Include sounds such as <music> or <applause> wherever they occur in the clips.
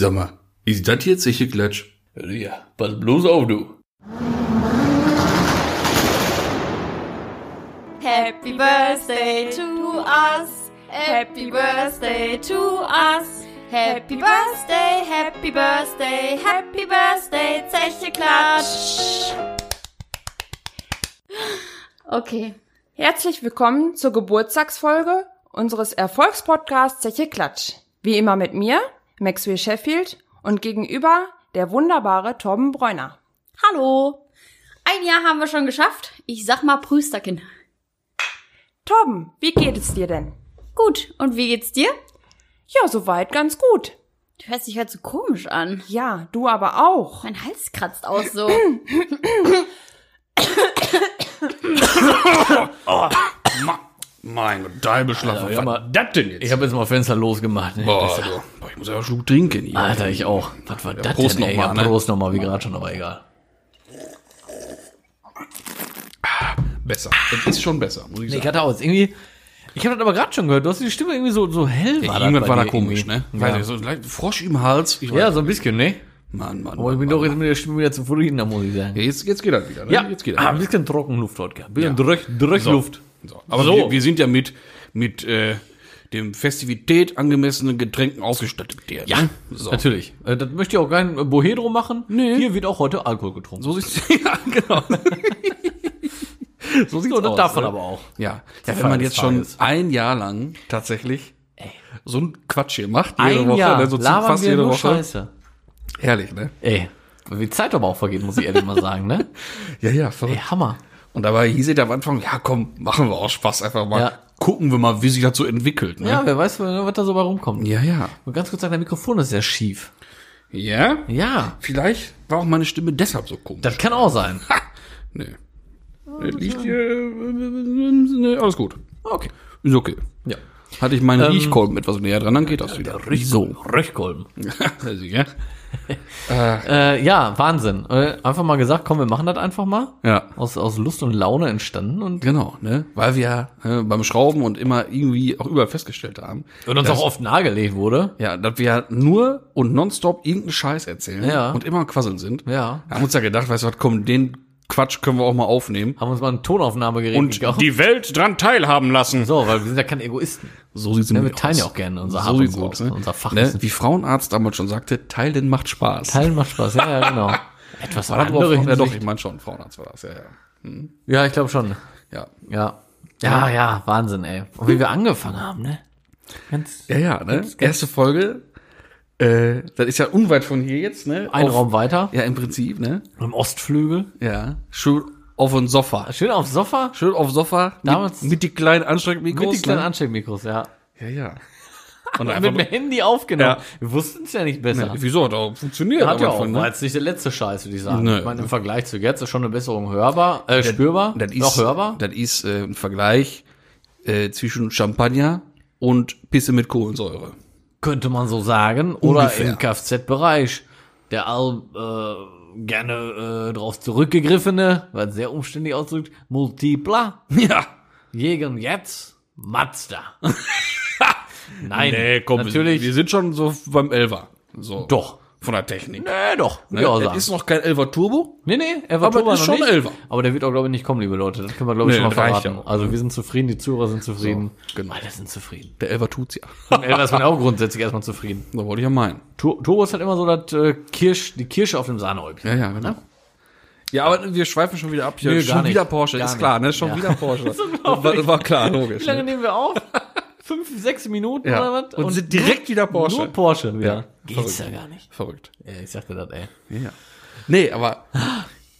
Sag mal, ist das jetzt sicher Klatsch? Ja, pass bloß auf, du. Happy Birthday to us. Happy Birthday to us. Happy Birthday, Happy Birthday, Happy Birthday, Zeche Klatsch. Okay. Herzlich willkommen zur Geburtstagsfolge unseres Erfolgspodcasts Zeche Klatsch. Wie immer mit mir, Maxwell Sheffield und gegenüber der wunderbare Torben Bräuner. Hallo. Ein Jahr haben wir schon geschafft. Ich sag mal Prüsterkin. Torben, wie geht es dir denn? Gut. Und wie geht's dir? Ja, soweit ganz gut. Du hörst dich halt so komisch an. Ja, du aber auch. Mein Hals kratzt auch so. <coughs> <coughs> Mein Gott. Alter, ja, Was mal- das denn jetzt? Ich habe jetzt mal Fenster losgemacht. Ne? Boah, Das- boah, ich muss ja einen Schluck trinken hier. Alter, ich auch. Was war das Prost denn, ey? noch mal, ja, ne? Prost nochmal, wie gerade schon, aber egal. Besser. Das ist schon besser, muss ich Nee, ich sagen. hatte auch jetzt irgendwie... Ich habe das aber gerade schon gehört. Du hast die Stimme irgendwie so, so hell. Ja, das irgendwann war da komisch, irgendwie. ne? Weiß Ja. nicht, so Frosch im Hals. Ich ja, weiß- so ein bisschen, ne? Mann, Mann. Aber ich bin Mann. doch jetzt mit der Stimme wieder zufrieden, da muss ich sagen. Ja, jetzt, jetzt geht das wieder, ne? Ja, jetzt geht ah, das. ein bisschen Trockenluft heute gehabt. Ein bisschen Ja. Drück, Drückluft. So. Aber So. Wir, wir sind ja mit, mit äh, dem Festivität angemessenen Getränken ausgestattet. Der, Ja, ne? so. natürlich. Äh, das möchte ich auch kein Bohedro machen. Nee. Hier wird auch heute Alkohol getrunken. So sieht's <laughs> ja, genau. so sieht's So, das aus, darf man ne? aber auch. Ja, ja wenn man jetzt schon ein Jahr lang tatsächlich so ein Quatsch hier macht, jede Ein Woche, Jahr ne, so labern fast wir jede Woche. Scheiße. Herrlich, ne? Ey, wie die Zeit aber auch vergeht, muss ich ehrlich mal sagen, ne? <laughs> Ja, ja, Ey, verrückt. Hammer. Und dabei hieß es am Anfang, ja komm, machen wir auch Spaß einfach mal. Ja. Gucken wir mal, wie sich das so entwickelt, ne? Ja, wer weiß, was da so bei rumkommt. ja. ja. Und ganz kurz sagen, dein Mikrofon ist sehr schief. Ja? Ja, Vielleicht war auch meine Stimme deshalb so komisch. das kann auch sein. Nee. Nee, Liegt hier, äh, nee, alles gut. Okay. Ist okay. Ja. Hatte ich meinen Riechkolben etwas näher dran, dann geht das wieder. So, Röchkolben. <laughs> ja. Äh, ja, Wahnsinn. Äh, einfach mal gesagt, komm, wir machen das einfach mal. ja. Aus, aus Lust und Laune entstanden und, Genau, ne? Weil wir äh, beim Schrauben und immer irgendwie auch überall festgestellt haben, und uns auch oft nahegelegt wurde. ja, dass wir nur und nonstop irgendeinen Scheiß erzählen Ja. und immer quasseln sind. Ja. Wir haben uns ja gedacht, weißt du was, komm, den Quatsch können wir auch mal aufnehmen. Haben uns mal ein Tonaufnahmegerät Und gekauft. die Welt dran teilhaben lassen. So, weil wir sind ja keine Egoisten. So sieht's Ja, wir nämlich teilen aus. ja auch gerne unser Hab so sieht's Gut, aus, ne? unser Fachwissen. ne? Wie Frauenarzt damals schon sagte, teilen macht Spaß. Teilen macht Spaß, ja, ja, <laughs> genau. Etwas War andere ja, doch, ich meine schon, Frauenarzt war das, ja, ja. Ja, ich glaube schon. Ja, Ja. Ja, ja, Wahnsinn, ey. Und wie wir angefangen haben, ne? Ganz ja, ja ne? Erste Folge, äh, das ist ja unweit von hier jetzt, ne? ein Auf- Raum weiter, Ja, im Prinzip, ne? im Ostflügel. Ja. Schön auf ein Sofa. Schön aufs Sofa, Schön auf Sofa. Damals- mit, mit die kleinen Ansteckmikros. mit die kleinen ne? Ansteckmikros, ja. Ja, ja. <laughs> Und Mit einfach, dem Handy aufgenommen. Ja. Wir wussten es ja nicht besser. ja, wieso hat auch funktioniert? Hat ja auch, Anfang, war ne? jetzt nicht der letzte Scheiß, würde ich sagen. Nö. Ich meine, im Vergleich zu jetzt ist schon eine Besserung hörbar, äh, spürbar, Das ist, noch hörbar. Das ist äh, ein Vergleich äh, zwischen Champagner und Pisse mit Kohlensäure. Könnte man so sagen. Oder Ungefähr. im Kfz-Bereich. Der all äh, gerne äh, drauf zurückgegriffene, was sehr umständlich ausdrückt, Multipla. <laughs> Ja. Jägen jetzt Mazda. <laughs> Nein, Nee, komm, natürlich. Wir, wir sind schon so beim Elfer. So. doch. Von der Technik. Nee, doch. Ne? Ja, das ist noch kein Elfer Turbo. nee, nee, war aber Turbo ist noch schon nicht. Elfer. Aber der wird auch, glaube ich, nicht kommen, liebe Leute. Das können wir, glaube ich, Nee, schon mal das verraten. ja. Also wir sind zufrieden, die Zuhörer sind zufrieden. So, genau. Alle sind zufrieden. Der Elfer tut's ja. <laughs> Und Elfer ist man auch grundsätzlich erstmal zufrieden. So wollte ich ja meinen. Tur Turbo ist halt immer so das äh, Kirsch, die Kirsche auf dem Sahnehäubchen. Ja, ja, genau. Ja, aber wir schweifen schon wieder ab hier. Gar schon nicht. wieder Porsche, Gar ist klar, ne? Schon Ja. wieder Porsche. <laughs> war, war klar, logisch. Wie lange Ne? nehmen wir auf? Fünf, sechs Minuten Ja. oder was? Und sind direkt wieder Porsche. Nur Porsche wieder. Ja. Geht's ja gar nicht. Verrückt. Ja, ich sagte das, ey. Ja. Nee, aber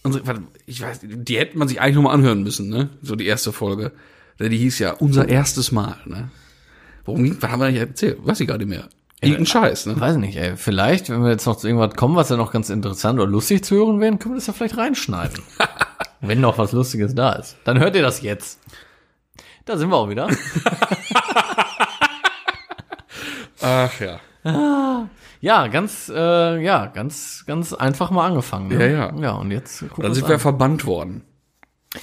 unsere, ich weiß, die hätte man sich eigentlich noch mal anhören müssen, ne? So die erste Folge. Die hieß ja unser erstes Mal, ne? Worum ging, was haben wir eigentlich erzählt? Weiß ich gar nicht mehr. Irgendein Scheiß, ne? Weiß nicht, ey. Vielleicht, wenn wir jetzt noch zu irgendwas kommen, was ja noch ganz interessant oder lustig zu hören wäre, können wir das ja vielleicht reinschneiden. <laughs> wenn noch was Lustiges da ist. Dann hört ihr das jetzt. Da sind wir auch wieder. <laughs> Ach ja. Ja, ganz, äh, ja, ganz, ganz einfach mal angefangen. Ne? Ja, ja. Ja, und jetzt gucken Dann sind wir an. verbannt worden.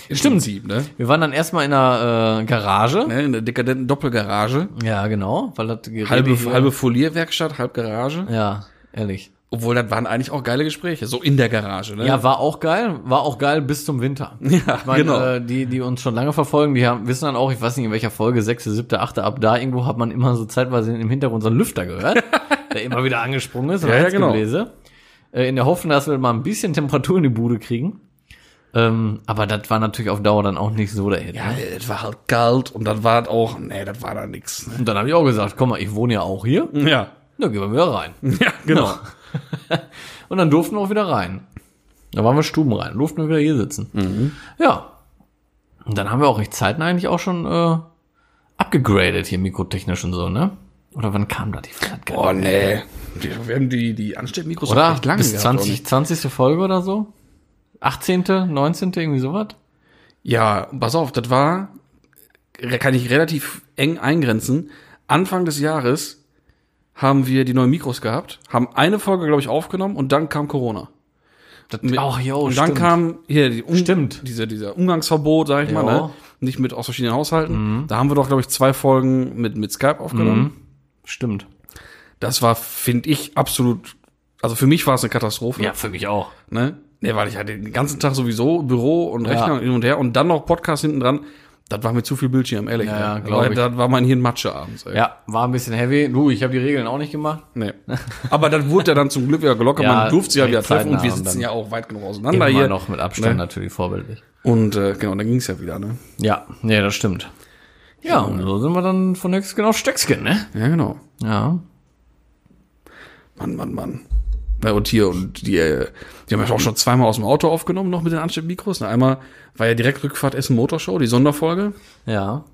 Im Stimmt. Prinzip, ne? Wir waren dann erstmal in einer äh, Garage. ne? In der dekadenten Doppelgarage. Ja, genau, weil das Gerede Halbe, halbe Folierwerkstatt, halb Garage. Ja. ehrlich. Obwohl, das waren eigentlich auch geile Gespräche, so in der Garage, ne? Ja, war auch geil, war auch geil bis zum Winter. <laughs> Ja, ich meine, genau. äh, die, die uns schon lange verfolgen, die haben, wissen dann auch, ich weiß nicht in welcher Folge, sechste, siebte, achte, ab da irgendwo hat man immer so zeitweise im Hintergrund so einen Lüfter gehört, <laughs> der immer wieder angesprungen ist, und Ja, ja, Heizgebläse. Äh, in der Hoffnung, dass wir mal ein bisschen Temperatur in die Bude kriegen. Ähm, aber das war natürlich auf Dauer dann auch nicht so der Hit. Ja, ne? es war halt kalt und dann war halt auch, nee, das war da nix. Ne? Und dann habe ich auch gesagt, komm mal, ich wohne ja auch hier, Ja. dann gehen wir wieder rein. <laughs> Ja, genau. <laughs> Und dann durften wir auch wieder rein. Da waren wir Stuben rein, durften wir wieder hier sitzen. Ja. Und dann haben wir auch recht zeitnah eigentlich auch schon äh, abgegradet hier mikrotechnisch und so, ne? Oder wann kam da die Flat? Oh, nee. Die- Wir haben die, die Ansteckmikros Oder? echt lange Bis gehabt, 20, oder? 20. Folge oder so? 18., 19., irgendwie sowas? Ja, pass auf, das war, kann ich relativ eng eingrenzen. Anfang des Jahres haben wir die neuen Mikros gehabt, haben eine Folge, glaube ich, aufgenommen und dann kam Corona. Mit, Ach, jo, und dann stimmt. kam hier die um, Stimmt. Diese, dieser Umgangsverbot, sag ich mal, Jo. ne? nicht mit aus verschiedenen Haushalten. Mhm. Da haben wir doch, glaube ich, zwei Folgen mit, mit Skype aufgenommen. Stimmt. Das war, finde ich, absolut, also für mich war es eine Katastrophe. Ja, für mich auch. Ne? Nee, weil ich hatte den ganzen Tag sowieso Büro und Ja. Rechner und hin und her und dann noch Podcast hinten dran. Das war mir zu viel Bildschirm, ehrlich. Ja, ja, ey. glaub Weil ich. Das war mein Hirn Matsche abends. Ey. Ja, war ein bisschen heavy. Du, ich habe die Regeln auch nicht gemacht. Nee. <laughs> Aber dann wurde ja dann zum Glück wieder gelockert. Ja, Man durfte sich ja wieder treffen und wir sitzen ja auch weit genug auseinander Immer hier. noch mit Abstand Ne? natürlich vorbildlich. Und äh, genau, dann ging's ja wieder, ne? Ja, nee, das stimmt. Ja, und so sind wir dann von Höchstgen auf Stöckskin, ne? Ja, genau. Ja. Mann, Mann, Mann. Und hier, und die, äh, die haben ja auch schon zweimal aus dem Auto aufgenommen, noch mit den Ansteckmikros. Einmal war ja direkt Rückfahrt Essen Motorshow, die Sonderfolge. Ja.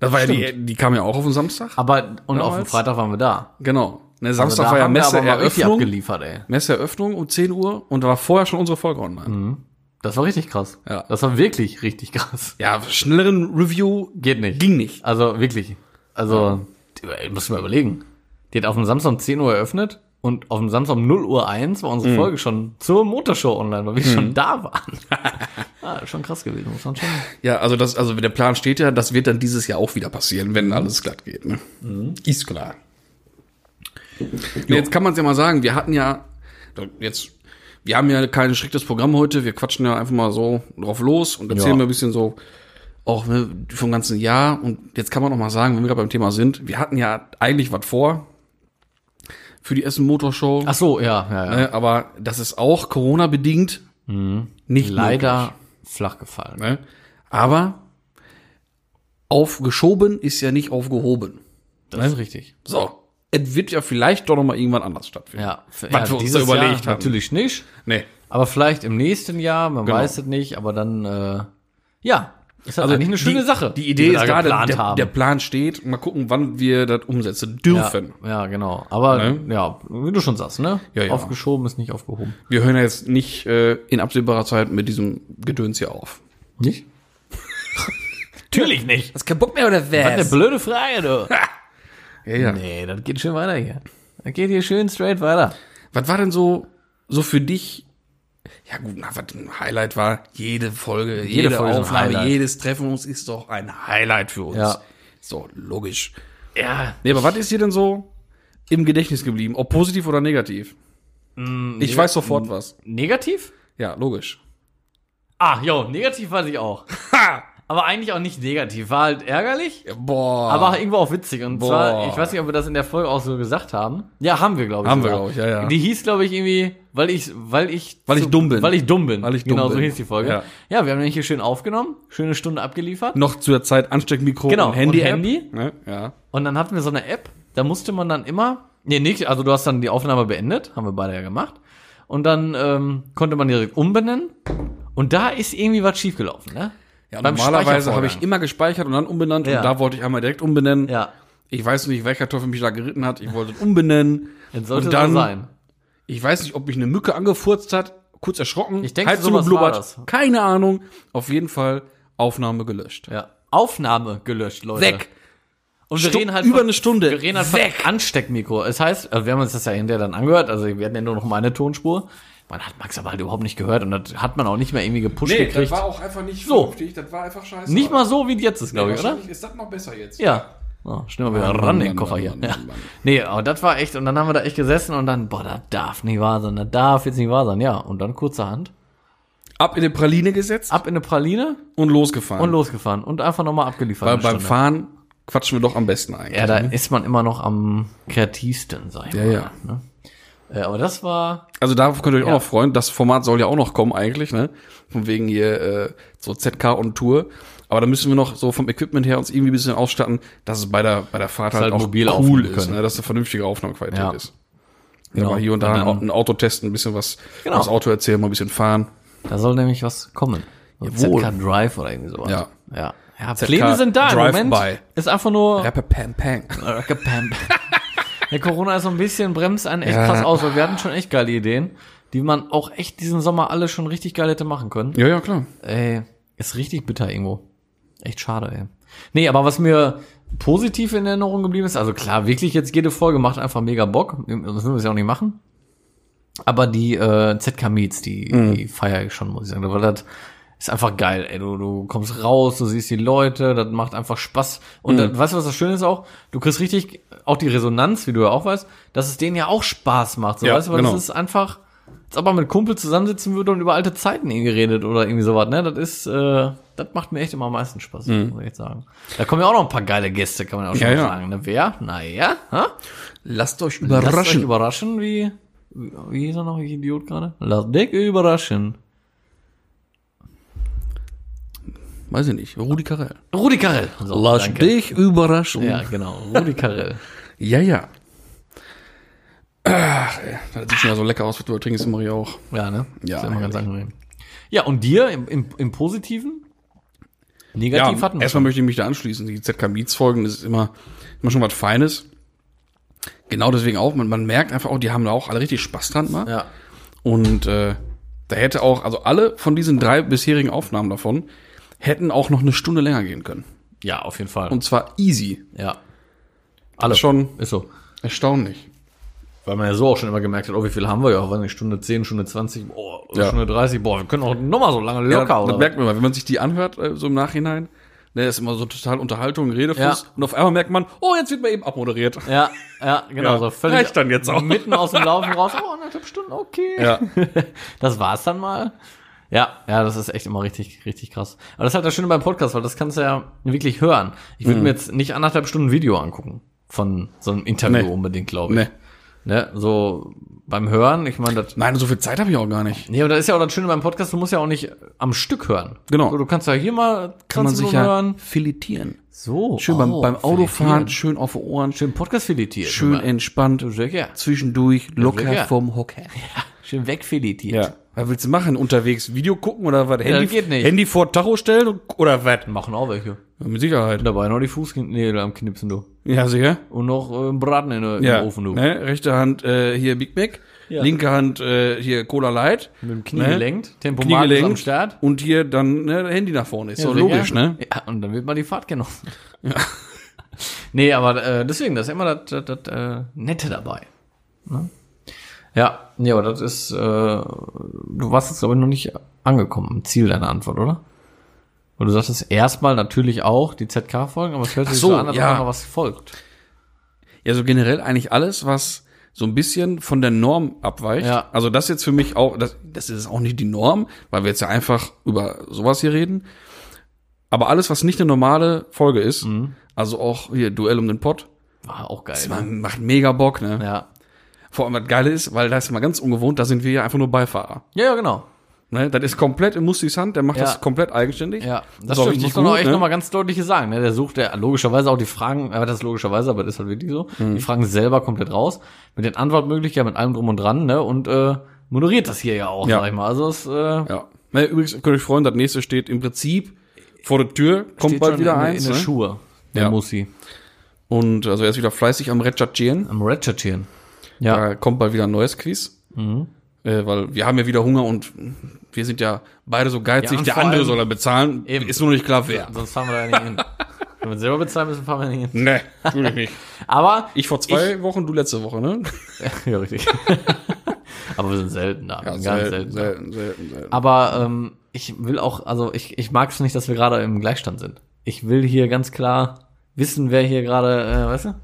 Das war ja die, die kam ja auch auf den Samstag. Aber, und auf dem Damals? Freitag waren wir da. Genau. Ne, Also Samstag da war ja Messeeröffnung. abgeliefert, ey. Messeeröffnung um 10 Uhr und da war vorher schon unsere Folge online. Mhm. Das war richtig krass. Ja. Das war wirklich richtig krass. Ja, schnelleren Review Geht nicht. ging nicht. Also wirklich. Also, die, muss ich mal überlegen. Die hat auf dem Samstag um 10 Uhr eröffnet und auf dem Samstag um 0 Uhr 1 war Mhm. unsere Folge schon zur Motorshow online, weil wir schon da waren. <laughs> ah, schon krass gewesen, muss man schon. Ja, also das, also der Plan steht ja, das wird dann dieses Jahr auch wieder passieren, wenn alles glatt geht. Ne? Mhm. Ist klar. Jetzt kann man es ja mal sagen, wir hatten ja jetzt, wir haben ja kein striktes Programm heute, wir quatschen ja einfach mal so drauf los und erzählen Ja. wir ein bisschen so auch ne, vom ganzen Jahr. Und jetzt kann man noch mal sagen, wenn wir gerade beim Thema sind, wir hatten ja eigentlich was vor für die Essen Motorshow. Ach so, ja, ja, ja. Ne, aber das ist auch Corona-bedingt nicht Leider flach gefallen. möglich, ne? Aber aufgeschoben ist ja nicht aufgehoben. Das ist richtig. So. Es wird ja vielleicht doch noch mal irgendwann anders stattfinden. Ja, Was ja, wir uns dieses da überlegt Jahr haben. natürlich nicht. Nee. Aber vielleicht im nächsten Jahr, man Genau. weiß es nicht, aber dann, äh, ja, ist halt eigentlich eine schöne die, Sache. Die Idee wir ist da der, haben. der Plan steht. Mal gucken, wann wir das umsetzen dürfen. Ja, ja, genau. Aber Ne? ja, wie du schon sagst, ne? Ja, ja. Aufgeschoben ist nicht aufgehoben. Wir hören ja jetzt nicht äh, in absehbarer Zeit mit diesem Gedöns hier auf. Nicht? <laughs> Natürlich nicht. Hast keinen Bock mehr oder Was eine blöde Frage, du. Ja, ja. nee, das geht schön weiter hier. Das geht hier schön straight weiter. Was war denn so, so für dich? Ja gut, na, was ein Highlight war, jede Folge, jede, Folge ist ein Aufnahme, jedes Treffen uns ist doch ein Highlight für uns. Ja. Doch logisch. Ja. Nee, aber was ist dir denn so im Gedächtnis geblieben? Ob positiv oder negativ? ich weiß sofort was. Negativ? Ja, logisch. Ah, jo, negativ weiß ich auch. Aber eigentlich auch nicht negativ. War halt ärgerlich, Boah. aber irgendwo auch witzig. Und Boah. zwar, ich weiß nicht, ob wir das in der Folge auch so gesagt haben. Ja, haben wir, glaube ich. Haben wir, sogar. glaub ich, ja, ja. Die hieß, glaube ich, irgendwie, weil ich, weil ich, Weil ich dumm bin. Weil ich dumm bin. Weil ich dumm genau, so bin. hieß die Folge. Ja. Ja, wir haben nämlich hier schön aufgenommen, schöne Stunde abgeliefert. noch zu der Zeit Ansteckmikro Genau, und Handy. und Handy. Ne? Ja. Und dann hatten wir so eine App, da musste man dann immer, nee, nicht, also du hast dann die Aufnahme beendet, haben wir beide ja gemacht. Und dann ähm, konnte man direkt umbenennen. Und da ist irgendwie was schiefgelaufen, ne? Ja, normalerweise habe ich immer gespeichert und dann umbenannt Ja. und da wollte ich einmal direkt umbenennen. Ja, Ich weiß nicht, welcher Teufel mich da geritten hat. Ich wollte es umbenennen. <laughs> jetzt sollte und dann, so sein. ich weiß nicht, ob mich eine Mücke angefurzt hat, kurz erschrocken, Ich denke, Heizung sowas geblubbert. war das. Keine Ahnung. Auf jeden Fall Aufnahme gelöscht. Ja. Aufnahme gelöscht, Leute. Weg. Und wir Stu- reden halt über von- eine Stunde. Wir reden halt Weg. Ansteckmikro. Es heißt, also wir haben uns das ja hinterher dann angehört, also wir hatten ja nur noch meine Tonspur. Man hat Max aber halt überhaupt nicht gehört und das hat man auch nicht mehr irgendwie gepusht gekriegt. auch einfach nicht So. vernünftig. Das war einfach scheiße. Nicht mal so, wie jetzt ist, glaube ich, oder? ist das noch besser jetzt. Ja. Oh, schnell mal wieder Mann, ran Mann, den Koffer Mann, hier. Mann, ja. Mann, Mann. Nee, aber das war echt, und dann haben wir da echt gesessen und dann, boah, das darf nicht wahr sein, das darf jetzt nicht wahr sein. Ja, und dann kurzerhand Ab in eine Praline gesetzt ab in eine Praline und losgefahren. und losgefahren und einfach nochmal abgeliefert. Weil beim Stunde. Fahren quatschen wir doch am besten eigentlich. Ja, da ne? ist man immer noch am kreativsten, sag ich Ja, mal. ja. Ne? Äh, aber das war, Also darauf könnt ihr euch Ja. auch noch freuen. Das Format soll ja auch noch kommen eigentlich, ne? Von wegen hier äh, so ZK und Tour. Aber da müssen wir noch so vom Equipment her uns irgendwie ein bisschen ausstatten, dass es bei der bei der Fahrt halt, halt auch mobil cool ist, ne? dass eine vernünftige Aufnahmequalität Ja. ist. Genau. Aber hier und da ein, Auto testen, ein bisschen was Genau. das Auto erzählen, mal ein bisschen fahren. da soll nämlich was kommen. So. ZK Drive oder irgendwie sowas. Ja. Ja. Ja, Pläne sind da im Drive-by. Moment. Ist einfach nur, Rapper Pam Pam. <laughs> Der Corona ist so ein bisschen bremst einen echt Ja. krass aus, weil wir hatten schon echt geile Ideen, die man auch echt diesen Sommer alle schon richtig geil hätte machen können. Ja, ja, klar. Ey, ist richtig bitter irgendwo. Echt schade, ey. Nee, aber was mir positiv in Erinnerung geblieben ist, also klar, wirklich jetzt jede Folge macht einfach mega Bock. Das würden wir es ja auch nicht machen. Aber die äh, ZK Meets, die, die feiere ich schon, muss ich sagen. Weil das ist einfach geil, ey. Du, du kommst raus, du siehst die Leute, das macht einfach Spaß. Und dann, weißt du, was das Schöne ist auch? Du kriegst richtig auch die Resonanz, wie du ja auch weißt, dass es denen ja auch Spaß macht. So, Ja, weißt du, weil genau. das ist einfach, als ob man mit Kumpel zusammensitzen würde und über alte Zeiten irgendwie geredet oder irgendwie sowas, ne? Das ist, äh, das macht mir echt immer am meisten Spaß, muss ich echt sagen. Da kommen ja auch noch ein paar geile Gäste, kann man auch schon Ja, ja. sagen. Ne? Wer? Naja, ha? Lasst euch Lasst euch überraschen. überraschen, wie, wie, wie hieß er noch, ich Idiot gerade? Lasst dich überraschen. Weiß ich nicht. Rudi Carell. Rudi Carell. So, Lass danke. dich überraschen. Ja, genau. Rudi Carell. <laughs> Ja, ja. Ach, ey, das sieht schon ja so lecker aus, was du trinkst, Marie auch. Ja, ne? Ja, Ist immer ganz angenehm. Ja, und dir im, im, im Positiven? Negativ ja, hatten wir erstmal schon. möchte ich mich da anschließen. Die ZK Beats Folgen, das ist immer, immer schon was Feines. Genau deswegen auch, man, man merkt einfach auch, die haben da auch alle richtig Spaß dran, mal. Ja. Und äh, da hätte auch, also alle von diesen drei bisherigen Aufnahmen davon hätten auch noch eine Stunde länger gehen können. Ja, auf jeden Fall. Und zwar easy. ja. Alle. Schon Ist so. erstaunlich. Weil man ja so auch schon immer gemerkt hat, oh, wie viel haben wir ja? Weiß nicht, Stunde 10, Stunde 20, boah, Ja. Stunde 30, boah, wir können auch nochmal so lange locker, ja, oder? das merkt man mal, wenn man sich die anhört, äh, so im Nachhinein, ne, ist immer so total Unterhaltung, Redefluss. Ja. Und auf einmal merkt man, oh, jetzt wird man eben abmoderiert. Ja, ja, <laughs> genau. Ja, so völlig reicht dann jetzt auch. Mitten aus dem Laufen raus, oh, anderthalb Stunden, okay. Ja. <laughs> Das war's dann mal. Ja, ja, das ist echt immer richtig, richtig krass. Aber das ist halt das Schöne beim Podcast, weil das kannst du ja wirklich hören. Ich Mhm. würde mir jetzt nicht anderthalb Stunden Video angucken von so einem Interview Nee. unbedingt, glaube ich. Nee. Ne? So beim Hören, ich meine, das. Nein, so viel Zeit habe ich auch gar nicht. Nee, aber das ist ja auch das Schöne beim Podcast, du musst ja auch nicht am Stück hören. Genau. So, du kannst ja hier mal Kann man 20 sich ja hören. filetieren. So. Schön beim, oh, beim Autofahren, filetieren. schön auf die Ohren, Schön Podcast filetiert. schön immer. entspannt, gern. zwischendurch locker gern. vom Hocker. <laughs> Schön wegfiletiert. Ja. Was willst du machen? Unterwegs Video gucken oder was? Handy, geht nicht. Handy vor Tacho stellen und- oder was? Machen auch welche. Ja, Mit Sicherheit. Dabei noch die Fußnägel am Knipsen, du. Ja, sicher. Und noch äh, Braten in, der- Ja. im Ofen, du. Ne? Rechte Hand äh, hier Big Mac, Ja. linke Hand äh, hier Cola Light. Mit dem Knie Ne? gelenkt. Knie Tempomat am gelenkt Start. und hier dann ne, Handy nach vorne. Ist Ja, so logisch, ne? Ja, und dann wird mal die Fahrt genossen. <laughs> Ja. nee, aber äh, deswegen, das ist immer das, das, das äh, Nette dabei. Ne? Ja, nee, aber das ist, äh, du warst jetzt ich noch nicht angekommen im Ziel deiner Antwort, oder? Und du sagtest erstmal natürlich auch die ZK-Folgen, aber es hört sich so, so an, als ja. noch was folgt. Ja, so generell eigentlich alles, was so ein bisschen von der Norm abweicht. Ja. Also das jetzt für mich auch, das, das ist auch nicht die Norm, weil wir jetzt ja einfach über sowas hier reden. Aber alles, was nicht eine normale Folge ist, Mhm. also auch hier Duell um den Pott, War auch geil. das Ne? macht mega Bock, ne? Ja. Vor allem, was geil ist, weil das ist mal ganz ungewohnt, da sind wir ja einfach nur Beifahrer. ja, ja, genau. Ne? Das ist komplett in Mustis Hand, der macht Ja. das komplett eigenständig. Ja, das, das ist stimmt, muss man auch echt ne? nochmal ganz deutlich sagen. Ne? Der sucht ja logischerweise auch die Fragen, aber das ist logischerweise, aber das ist halt wirklich so, Mhm. die Fragen selber komplett raus, mit den Antwortmöglichkeiten, mit allem drum und dran, ne? Und äh, moderiert das hier ja auch, Ja. sag ich mal. Also es äh, Ja. Ne, übrigens könnt ihr euch freuen, das nächste steht im Prinzip vor der Tür, kommt bald wieder in, eins. in der ne? Schuhe, der Ja. Mussi, Und also er ist wieder fleißig am Recherchieren. am Recherchieren. Ja, Da kommt bald wieder ein neues Quiz. Mhm. Äh, weil wir haben ja wieder Hunger und wir sind ja beide so geizig. Ja, der andere soll er bezahlen. Eben. Ist nur nicht klar, wer. sonst fahren wir da ja nicht hin. Wenn wir selber bezahlen müssen, fahren wir nicht hin. Nee, natürlich nicht. <laughs> Aber, Ich vor zwei Wochen, du letzte Woche, ne? <laughs> ja, richtig. <laughs> aber wir sind selten da, Ja, ganz selten, selten. selten, selten, selten. Aber ähm, ich will auch, also ich, ich mag es nicht, dass wir gerade im Gleichstand sind. Ich will hier ganz klar wissen, wer hier gerade, äh, weißt du,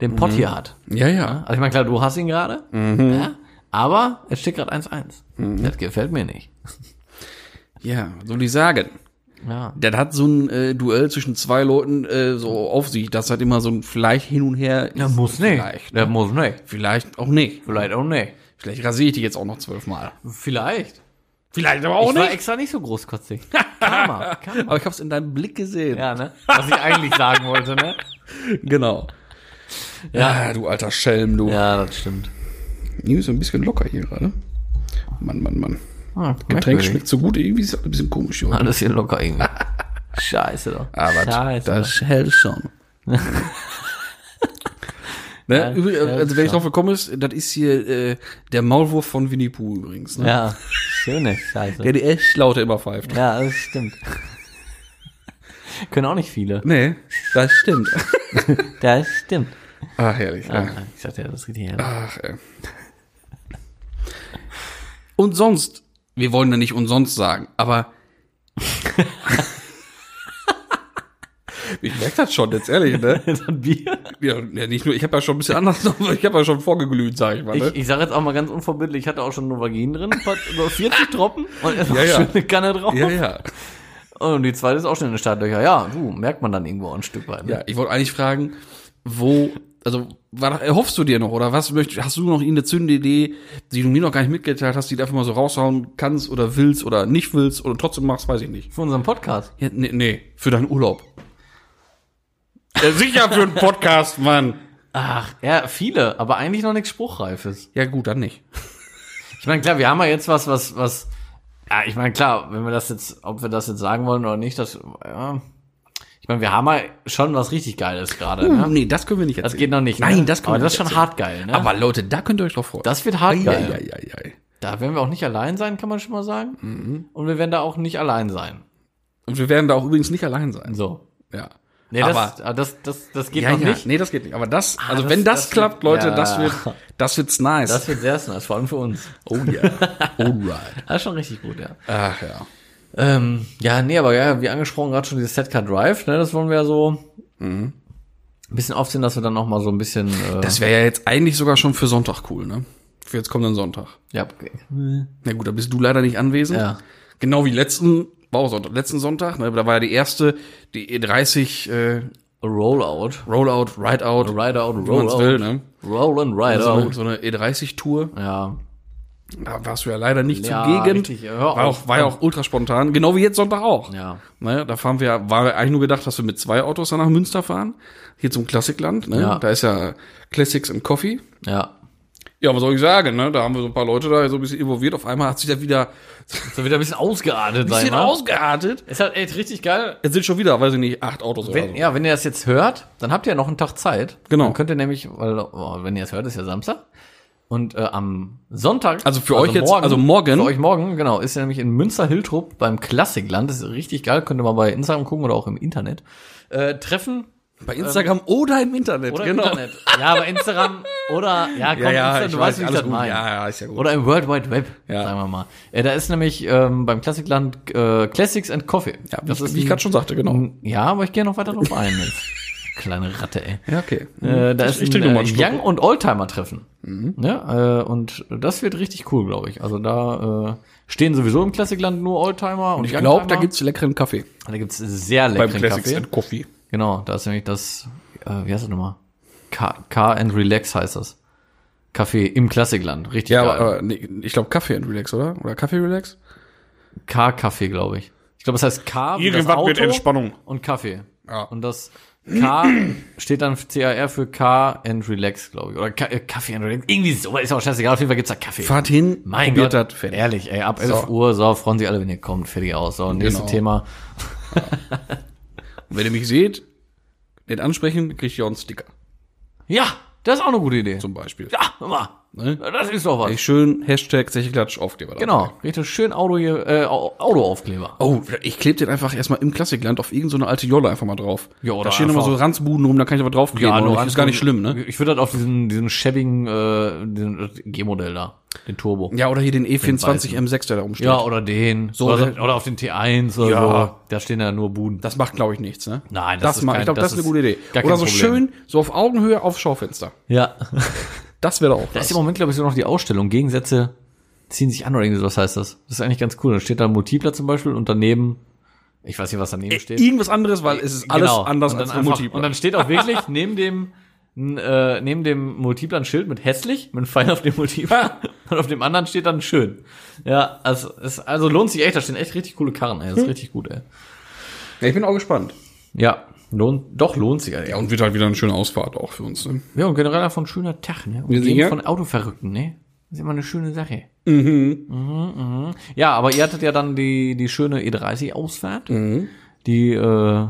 den Pott hier hat. Ja, ja. Also ich meine, klar, du hast ihn gerade, ja, aber es steht gerade 1-1. Das gefällt mir nicht. <laughs> Ja, soll ich sagen? Ja. Das hat so ein äh, Duell zwischen zwei Leuten äh, so auf sich. Das hat immer so ein vielleicht hin und her. Der ist. muss nicht. Vielleicht. Der muss nicht. Vielleicht auch nicht. Vielleicht auch nicht. Vielleicht rasiere ich die jetzt auch noch zwölfmal. Vielleicht. Vielleicht aber auch ich war nicht. extra nicht so großkotzig. <laughs> Karma. Karma. Aber ich hab's in deinem Blick gesehen. Ja, ne? Was ich eigentlich sagen wollte, ne? <laughs> Genau. Ja, du alter Schelm, du. Ja, das stimmt. Ist so ein bisschen locker hier gerade. Mann, Mann, Mann. Ah, Getränk schmeckt so gut, irgendwie ist es ein bisschen komisch heute. Alles hier locker irgendwie. <laughs> Scheiße doch. Aber Scheiße. das hält schon. <laughs> ne? Hält also wenn ich drauf gekommen ist, das ist hier äh, der Maulwurf von Winnie Pooh übrigens. Ne? ja, schöne Scheiße. Der die echt Laute immer pfeift. Ja, das stimmt. <laughs> Können auch nicht viele. Nee, das stimmt. Das stimmt. Ach, herrlich. Ah, Ja. ich sagte ja, das richtig herrlich. Ach, ey. <laughs> Und sonst, wir wollen ja nicht umsonst sagen, aber ich merke das schon, jetzt ehrlich, ne? <laughs> Das Bier? Ja, nicht nur, ich habe ja schon ein bisschen anders, noch, <laughs> ich habe ja schon vorgeglüht, sag ich mal. Ne? Ich, ich sage jetzt auch mal ganz unverbindlich, ich hatte auch schon Novagin drin, über 40 Tropfen und erst Ja, noch ja. schön eine Kanne drauf. ja, ja. Und die zweite ist auch schon in den Startlöcher. Ja, du, merkt man dann irgendwo ein Stück weit. Ne? Ja, ich wollte eigentlich fragen, wo, also, was erhoffst du dir noch, oder was möchtest, hast du noch irgendeine zündende Idee, die du mir noch gar nicht mitgeteilt hast, die du einfach mal so raushauen kannst oder willst oder nicht willst oder trotzdem machst, weiß ich nicht. Für unseren Podcast. Ja, nee, nee, für deinen Urlaub. Ja, sicher für einen Podcast, Mann. Ach, ja, viele, aber eigentlich noch nichts Spruchreifes. Ja, gut, dann nicht. Ich meine, klar, wir haben ja jetzt was, was, was, ja, ich meine, klar, wenn wir das jetzt, ob wir das jetzt sagen wollen oder nicht, das, ja, meine, wir haben ja schon was richtig Geiles gerade, Uh, ne? nee, das können wir nicht Das erzählen. geht noch nicht, Nein, ne? das können Aber wir das ist nicht schon erzählen. hart geil, ne? Aber Leute, da könnt ihr euch drauf freuen. das wird hart geil. Ja, ja, ja, ja. Da werden wir auch nicht allein sein, kann man schon mal sagen. Und wir werden da auch nicht allein sein. Und wir werden da auch übrigens nicht allein sein. So. Ja. Nee, aber, das, ah, das, das, das geht ja, noch ja, nicht. nee, das geht nicht. Aber das, also das- wenn das, das klappt, wird- Leute, ja. das wird, das wird's nice. Das wird sehr nice, vor allem für uns. oh ja. <laughs> Alright. Das ist schon richtig gut, ja. Ach ja. Ähm, ja, nee, aber ja, wie angesprochen, gerade schon dieses Setcar Drive, ne, das wollen wir ja so ein bisschen aufziehen, dass wir dann auch mal so ein bisschen, äh, Das wäre ja jetzt eigentlich sogar schon für Sonntag cool, ne? Für jetzt kommenden Sonntag. ja, okay. Na gut, da bist du leider nicht anwesend. Ja. Genau wie letzten, war auch Sonntag, letzten Sonntag, ne? Da war ja die erste, die E30 äh, Rollout. Rollout, Rideout, Ride out, wie man's roll will, ne? Roll and ride So so eine E30-Tour. Ja. Da warst du ja leider nicht Ja, zugegen. richtig, ja, war, auch, war ja auch ultra spontan. Genau wie jetzt Sonntag auch. Ja. Ne, da fahren wir, war eigentlich nur gedacht, dass wir mit zwei Autos dann nach Münster fahren. Hier zum Klassikland. Ne? Ja. Da ist ja Classics and Coffee. Ja. Ja, was soll ich sagen? Ne? Da haben wir so ein paar Leute da so ein bisschen involviert. Auf einmal hat sich da wieder So wieder ein bisschen ausgeartet ein sein, bisschen ausgeartet. Ist halt echt richtig geil. Jetzt sind schon wieder, weiß ich nicht, acht Autos oder Wenn, so. ja, wenn ihr das jetzt hört, dann habt ihr ja noch einen Tag Zeit. Genau. Dann könnt ihr nämlich, weil, oh, wenn ihr es hört, ist ja Samstag. Und äh, am Sonntag, Also für euch jetzt- also morgen- für euch morgen, genau, ist ja nämlich in Münster-Hiltrup beim Klassikland, das ist richtig geil, könnt ihr mal bei Instagram gucken oder auch im Internet, äh, treffen Bei Instagram oder im Internet. oder genau. im Internet. Ja, bei Instagram oder, ja, <laughs> komm, Ja, ja, Insta, du weiß, weißt, wie ich das gut. meine. Ja, ja, ist ja gut. Oder im World Wide Web, Ja. sagen wir mal. Äh, da ist nämlich ähm, beim Klassikland äh, Classics and Coffee. Ja, wie, das ich- ist wie ich gerade schon sagte, genau. Ja, aber ich gehe noch weiter drauf ein jetzt. <laughs> Kleine Ratte, ey. Ja, okay. Äh, da Ich- ist ich ein äh. Young- und Oldtimer-Treffen. Ja, äh, und das wird richtig cool, glaube ich. Also da äh, stehen sowieso im Klassikland nur Oldtimer und Ich glaube, da gibt's leckeren Kaffee. da gibt's sehr Beim leckeren Classics Kaffee. and Coffee. Genau, da ist nämlich das, äh, wie heißt das nochmal? Car, Car and Relax heißt das. Kaffee im Klassikland. Richtig Ja, geil. aber, aber nee, ich glaube Kaffee and Relax, oder? Oder Kaffee Relax? Car-Kaffee, glaube ich. Ich glaube, es heißt Car Irgendwas mit Entspannung. und Kaffee. Ja. Und das K steht dann CAR für Car and Relax, glaube ich. Oder Ka äh, Kaffee and Relax. Irgendwie so, ist auch scheißegal. Auf jeden Fall gibt's da Kaffee. Fahrt hin, Mein Gott, das, fertig. ehrlich, ey, ab 11 So. Uhr, so, freuen sich alle, wenn ihr kommt, fertig aus. So, nächstes Genau. Thema. Und wenn ihr mich seht, nicht ansprechen, kriegt ihr auch einen Sticker Ja, das ist auch eine gute Idee. zum Beispiel. Ja, mal. Ne? Das ist doch was. Ey, schön Hashtag Zecheklatsch Aufkleber. dabei. genau. Richtig schön Auto hier, äh, Au- Autoaufkleber. Oh, ich klebe den einfach erstmal im Klassikland auf irgendeine so eine alte Jolle einfach mal drauf. Ja, oder da stehen immer so Ranzbuden rum, da kann ich aber draufkleben. nur Ja, ist gar nicht schlimm, ne? Ich würde halt auf diesen, diesen schäbigen, äh, den G-Modell da, den Turbo. Ja, oder hier den E24 weißen. M6, der da rumsteht. Ja, oder den. So, oder, der- oder auf den T1 oder Ja. so. Da stehen ja nur Buden. Das macht, glaube ich, nichts, ne? Nein, das das, ist macht, kein- ich glaube, das das, ist eine gute Idee. Oder so Problem. schön, so auf Augenhöhe aufs Schaufenster. Ja. <laughs> Das wäre doch auch Da was. ist im Moment, glaube ich, so noch die Ausstellung. Gegensätze ziehen sich an oder irgendwie sowas heißt das. Das ist eigentlich ganz cool. Da steht da ein Multipler zum Beispiel und daneben, ich weiß nicht, was daneben steht. Irgendwas anderes, weil es ist alles Genau. anders als ein Multipler. Und dann steht auch wirklich neben dem, äh, neben dem Multipler ein Schild mit hässlich, mit einem Pfeil auf dem Multipler. <laughs> und auf dem anderen steht dann schön. Ja, also, es, also lohnt sich echt. Da stehen echt richtig coole Karren, ey. Das ist richtig gut, ey. ja, ich bin auch gespannt. Ja, lohnt, doch lohnt sich. Ja, und wird halt wieder eine schöne Ausfahrt auch für uns. Ne? Ja, und generell einfach ein schöner Tag, ne? Und sicher? von Autoverrückten, ne? Das ist immer eine schöne Sache. Mhm. Mhm, Ja, aber ihr hattet ja dann die, die schöne E30-Ausfahrt, die äh,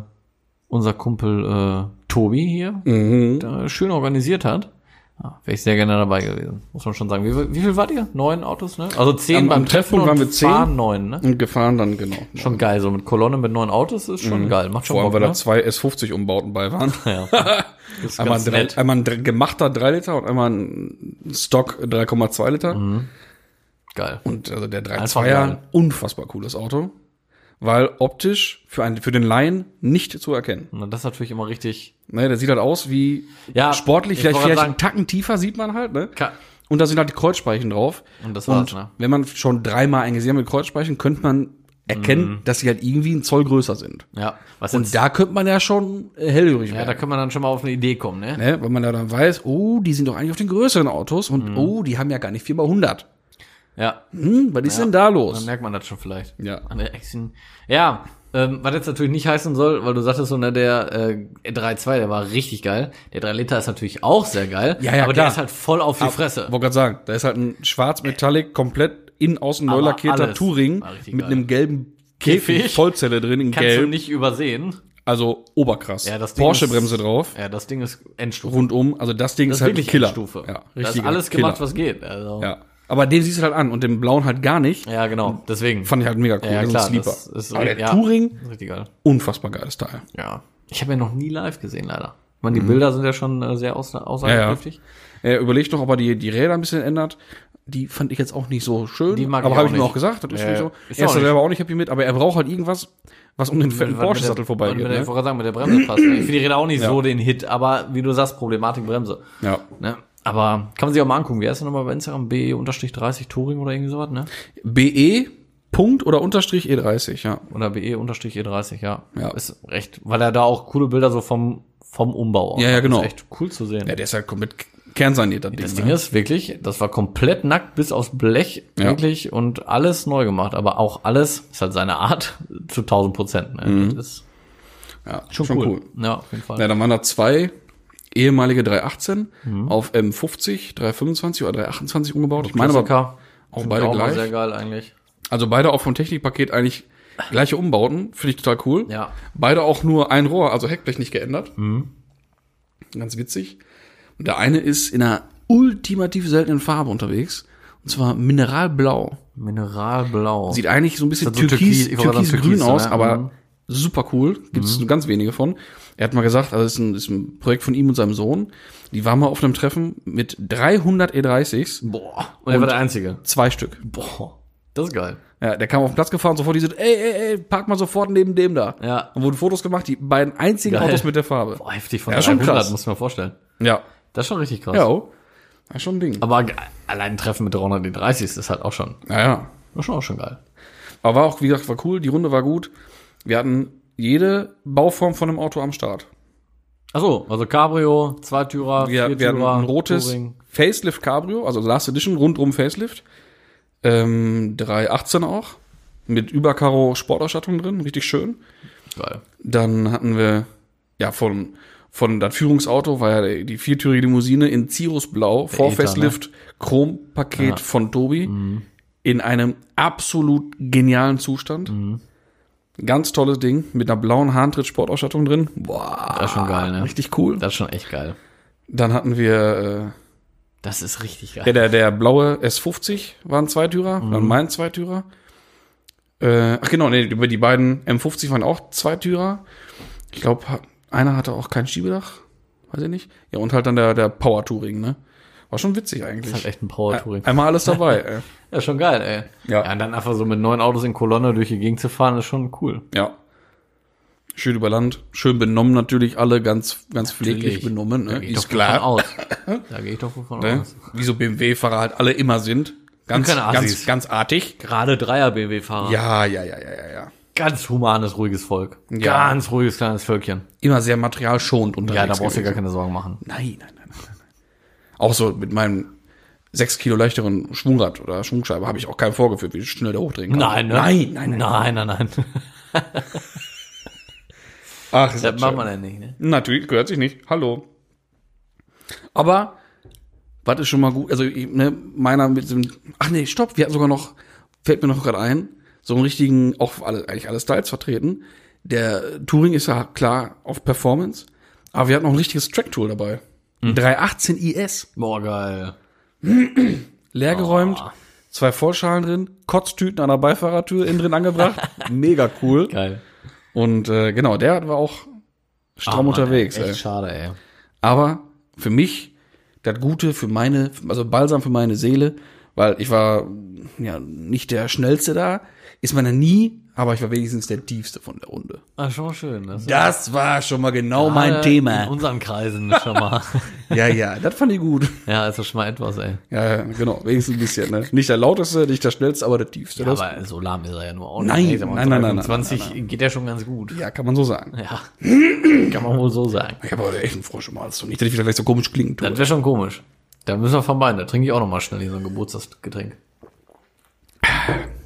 unser Kumpel äh, Tobi hier da schön organisiert hat. Ja, Wäre ich sehr gerne dabei gewesen, muss man schon sagen. Wie, viel- wie viel wart ihr? Neun Autos, ne? Also zehn Am- beim am Treffpunkt und waren wir zehn. Fahren neun, ne? Und gefahren dann, genau. Schon geil, so mit Kolonne mit neun Autos ist schon geil. Macht schon Vor allem, weil da ne? zwei S50-Umbauten bei waren. <laughs> Ja. <laughs> Einmal ganz ein, drei, nett. einmal ein gemachter 3 Liter und einmal ein Stock 3,2 Liter. Mhm. Geil. Und also der Einfach 3,2er, geil. unfassbar cooles Auto. Weil optisch für, einen, für den Laien nicht zu erkennen. Und das ist natürlich immer richtig. Ne, der sieht halt aus wie Ja, sportlich, ich vielleicht, vielleicht sagen- einen Tacken tiefer sieht man halt, ne? Ka- Und da sind halt die Kreuzspeichen drauf. Und das war's, Und ne? wenn man schon dreimal eingesehen hat mit Kreuzspeichen, könnte man erkennen, dass sie halt irgendwie einen Zoll größer sind. Ja, was Und jetzt, da könnte man ja schon äh, hellhörig ja, werden. da kann man dann schon mal auf eine Idee kommen, ne? ne? Wenn man da dann weiß, oh, die sind doch eigentlich auf den größeren Autos und oh, die haben ja gar nicht 4 x 100. Ja, Hm, was ist denn da dann los? merkt man das schon vielleicht. Ja. An der Action. Ja, ähm, was jetzt natürlich nicht heißen soll, weil du sagtest so, ne, der äh, 3.2, der war richtig geil. Der 3 Liter ist natürlich auch sehr geil. Ja, ja, aber klar. der ist halt voll auf die Fresse. Wollte gerade sagen, da ist halt ein schwarz Metallic, komplett innen außen neu Aber lackierter Touring mit einem gelben Käfig, Käfig. Vollzelle drin in Kannst du gelb. nicht übersehen. Also oberkrass. Ja, Porsche-Bremse drauf, Ja, das Ding ist Endstufe. rundum. Also das Ding Das ist halt ein wirklich Killer. Endstufe. Ja, da ist alles gemacht, Killer. was geht. Also, Ja. Aber den siehst du halt an und den blauen halt gar nicht. ja genau. Deswegen. Fand ich halt mega cool. ja, klar. ein Sleeper. Das ist, Aber der ja, Touring, richtig geil. unfassbar geiles Teil. Ja. Ich habe ja noch nie live gesehen, leider. Ich meine, die Bilder sind ja schon äh, sehr aus, Mhm. Ja, ja. aussagekräftig. Er überlegt noch, ob er die, die Räder ein bisschen ändert. Die fand ich jetzt auch nicht so schön. Die mag aber ich habe ich mir auch gesagt. Das ist nicht ja. so. Ist er ist auch da nicht. selber auch nicht happy mit, aber er braucht halt irgendwas, was um den fetten Porsche-Sattel vorbeigeht. mit der, Ich Ne? wollte sagen, mit der Bremse passt. Ich finde die Räder auch nicht Ja. so den Hit, aber wie du sagst, Problematik Bremse. Ja. Ne? Aber kann man sich auch mal angucken. Wie heißt der nochmal bei Instagram? BE-30 Touring oder irgendwie sowas, ne? BE Punkt oder Unterstrich E30, ja. Oder BE-E30, ja. Ja. Ist recht, weil er da auch coole Bilder so vom, vom Umbau Ja, ja, genau. Ist echt cool zu sehen. Ja, der ist halt komplett kernsaniert, das Ding. Das ne? Ding ist wirklich, das war komplett nackt bis aufs Blech, Ja. wirklich, und alles neu gemacht, aber auch alles, ist halt seine Art, zu 1000 Prozent, ne? Das ist ja, schon, cool. Ja, auf jeden Fall. Ja, dann waren da zwei ehemalige 318 Mhm. auf M50, 325 oder 328 umgebaut. Ich meine aber auch beide mal gleich. Sehr geil eigentlich. Also beide auch vom Technikpaket eigentlich gleiche Umbauten. Finde ich total cool. Ja. Beide auch nur ein Rohr, also Heckblech nicht geändert. Mhm. Ganz witzig. Und der eine ist in einer ultimativ seltenen Farbe unterwegs. Und zwar Mineralblau. Mineralblau. Sieht eigentlich so ein bisschen das so türkis, türkis- türkisgrün türkis, aus, ne? aber Mhm. Super cool. Gibt es ganz wenige von. Er hat mal gesagt, also das ist ein, ist ein Projekt von ihm und seinem Sohn. Die waren mal auf einem Treffen mit 300 E30s, Boah. Und er war der Einzige. zwei Stück. Boah. Das ist geil. Ja, der kam auf den Platz gefahren, sofort die sind, ey, ey, ey, park mal sofort neben dem da. Ja. Und wurden Fotos gemacht, die beiden einzigen Geil. Autos mit der Farbe. Boah, heftig von Ja, schon 300, krass. muss man vorstellen. Ja. Das ist schon richtig krass. Ja, oh. Ja, schon ein Ding. Aber allein ein Treffen mit 330 ist halt auch schon, Naja. das ist schon auch schon geil. Aber war auch, wie gesagt, war cool, die Runde war gut. Wir hatten jede Bauform von einem Auto am Start. Ach so, also Cabrio, Zweitürer, Wir, wir hatten Viertürer, ein rotes Touring. Facelift Cabrio, also Last Edition, rundrum Facelift. Ähm, 318 auch. Mit Überkaro Sportausstattung drin, richtig schön. Geil. Dann hatten wir, ja, von, von das Führungsauto war ja die viertürige Limousine in Cirrusblau, vor Eta, ne? Chrompaket Ja. Mhm. von Tobi. In einem absolut genialen Zustand. Mhm. Ganz tolles Ding, mit einer blauen Harntritt-Sportausstattung drin. Boah, Das ist schon geil, ne? richtig cool. Das ist schon echt geil. Dann hatten wir Das ist richtig geil. Der, der, der blaue S50 war ein Zweitürer, Mhm. dann mein Zweitürer. Äh, ach genau, nee, über die beiden M50 waren auch Zweitürer. Ich glaube, einer hatte auch kein Schiebedach, weiß ich nicht. Ja, und halt dann der, der Power Touring, ne? War schon witzig eigentlich. Das ist halt echt ein Power-Touring. Einmal alles dabei, ey. <laughs> Ja, schon geil, ey. Ja. ja. und dann einfach so mit neun Autos in Kolonne durch die Gegend zu fahren, ist schon cool. Ja. Schön über Land, schön benommen natürlich alle, ganz, ganz pfleglich Natürlich. benommen, Da ne? gehe ich Ist doch klar. Aus. <laughs> Da gehe ich doch von Ne? aus. Wie so BMW-Fahrer halt alle immer sind. Ganz, ganz, ganz artig. Gerade Dreier-BMW-Fahrer. Ja, ja, ja, ja, ja, ja. Ganz humanes, ruhiges Volk. Ja. Ganz ruhiges kleines Völkchen. Immer sehr materialschonend unterwegs. Ja, da brauchst du gewesen. gar keine Sorgen machen. Nein, nein, nein. Auch so mit meinem sechs Kilo leichteren Schwungrad oder Schwungscheibe habe ich auch keinen vorgeführt, wie schnell der hochdrehen kann. Nein, ne? Nein, nein, nein. Nein, nein, nein. <laughs> Ach, ist Das macht schön. man ja nicht, ne? Natürlich, gehört sich nicht. Hallo. Aber, was ist schon mal gut? Also, ne, meiner mit dem, ach nee, stopp, wir hatten sogar noch, fällt mir noch gerade ein, so einen richtigen, auch alle, eigentlich alle Styles vertreten. Der Touring ist ja klar auf Performance, aber wir hatten noch ein richtiges Track-Tool dabei. Ein 318 IS, Boah, geil. leergeräumt, zwei Vollschalen drin, Kotztüten an der Beifahrertür innen drin angebracht. <laughs> Mega cool. Geil. Und äh, genau, der war auch stramm Mann, unterwegs. Ey, ey. echt schade, ey. Aber für mich das Gute für meine, also Balsam für meine Seele, weil ich war ja nicht der Schnellste da, ist man ja nie, aber ich war wenigstens der Tiefste von der Runde. Ah, schon mal schön. Das Das war schon mal genau mein Gerade Thema. In unseren Kreisen schon mal. <laughs> Ja, ja, das fand ich gut. ja, ist doch schon mal etwas, ey. Ja, ja, genau, wenigstens ein bisschen. Ne? Nicht der lauteste, nicht der schnellste, aber der tiefste. Ja, aber so lahm ist er ja nur auch Nein, nicht. Ey, sag mal, nein, nein, nein, nein, 20 geht ja schon ganz gut. ja, kann man so sagen. Ja. <clears throat> Kann man wohl so sagen. Ich habe aber echt einen Frosch im Hals. So nicht, dass ich wieder gleich so komisch klingen tue. Das wäre schon komisch. Da müssen wir vermeiden. Da trinke ich auch noch mal schnell hier so ein Geburtstagsgetränk. <clears throat>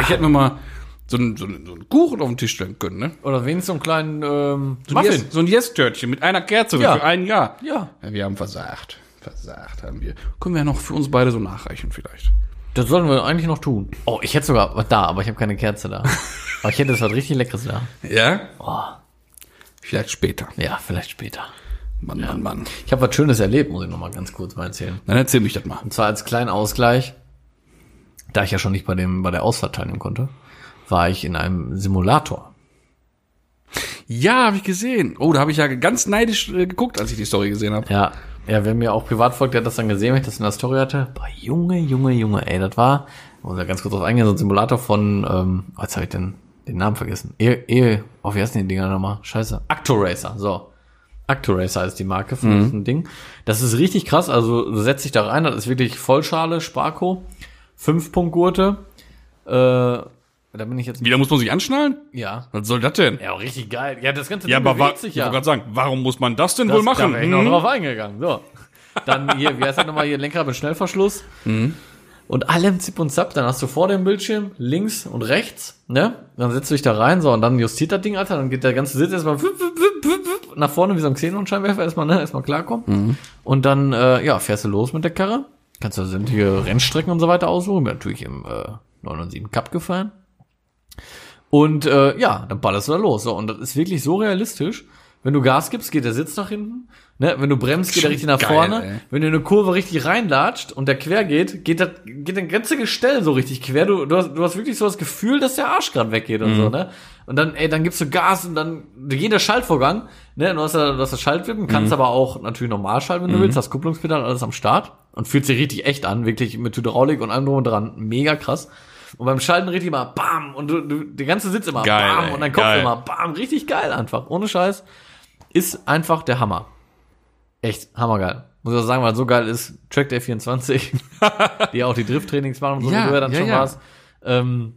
Ich hätte mir mal so einen, so, einen, so einen Kuchen auf den Tisch stellen können, ne? Oder wenigstens so einen kleinen ähm, So ein Muffin. Yes- so ein Yes-Törtchen mit einer Kerze Ja. für ein Jahr. Ja. ja. Wir haben versagt. Versagt haben wir. Können wir ja noch für uns beide so nachreichen vielleicht. Das sollten wir eigentlich noch tun. Oh, ich hätte sogar was da, aber ich habe keine Kerze da. aber ich hätte jetzt was richtig Leckeres da. Ja? Oh, Vielleicht später. ja, vielleicht später. Mann, Mann, Mann. Ich habe was Schönes erlebt, muss ich noch mal ganz kurz mal erzählen. Dann erzähl mich das mal. Und zwar als kleinen Ausgleich, da ich ja schon nicht bei dem bei der Ausfahrt teilnehmen konnte, war ich in einem Simulator. Ja, habe ich gesehen. Oh, da habe ich ja ganz neidisch äh, geguckt, als ich die Story gesehen habe. Ja, ja, wer mir auch privat folgt, der hat das dann gesehen, wenn ich das in der Story hatte. Boah, Junge, Junge, Junge, ey, das war, muss ja ganz kurz drauf eingehen, so ein Simulator von, ähm, oh, jetzt habe ich den, den Namen vergessen. E, e, oh, wie heißen die Dinger nochmal? Scheiße. Actoracer, so. Actoracer ist die Marke für das Ding. Das ist richtig krass, also du setzt dich da rein, das ist wirklich Vollschale, Sparko, Fünf-Punkt-Gurte, äh, da bin ich jetzt, Wieder muss man sich anschnallen? ja. Was soll das denn? Ja, auch richtig geil. Ja, das ganze Ja, Ding aber bewegt sich ich ja. wollte gerade sagen, warum muss man das denn Das, wohl machen? Da wäre ich noch Hm? drauf eingegangen. So. Dann hier, wie heißt das nochmal hier, Lenkrad mit Schnellverschluss. Mhm. Und allem Zip und Zap, dann hast du vor dem Bildschirm links und rechts, ne? Dann setzt du dich da rein, so, und dann justiert das Ding, Alter, dann geht der ganze Sitz erstmal nach vorne wie so ein Xenon-Scheinwerfer erstmal, ne? Erstmal klarkommen. Mhm. Und dann, äh, ja, fährst du los mit der Karre. Kannst du sämtliche Rennstrecken und so weiter aussuchen. Bin natürlich im äh, 907 Cup gefahren. Und äh, ja, dann ballerst du da los. So, und das ist wirklich so realistisch. Wenn du Gas gibst, geht der Sitz nach hinten. Ne? Wenn du bremst, geht er richtig nach geil, vorne. ey. Wenn du in eine Kurve richtig reinlatscht und der quer geht, geht das geht das ganze Gestell so richtig quer. Du, du, hast, du hast wirklich so das Gefühl, dass der Arsch gerade weggeht und so, ne? Und dann, ey, dann gibst du Gas und dann geht der Schaltvorgang, ne? Du hast, ja- du hast das Schaltwippen, kannst aber auch natürlich normal schalten, wenn du willst, hast Kupplungspedal, alles am Start und fühlt sich richtig echt an, wirklich mit Hydraulik und allem drum und dran. Mega krass. Und beim Schalten richtig mal BAM und du, du der ganze Sitz immer Geil, BAM ey, und dein Kopf geil. immer BAM. Richtig geil einfach. Ohne Scheiß. Ist einfach der Hammer. Echt hammergeil. Muss ich auch sagen, weil so geil ist Track Day 24, <laughs> die auch die Drifttrainings machen und so, Ja, wie du ja dann ja, schon ja. warst. Ähm,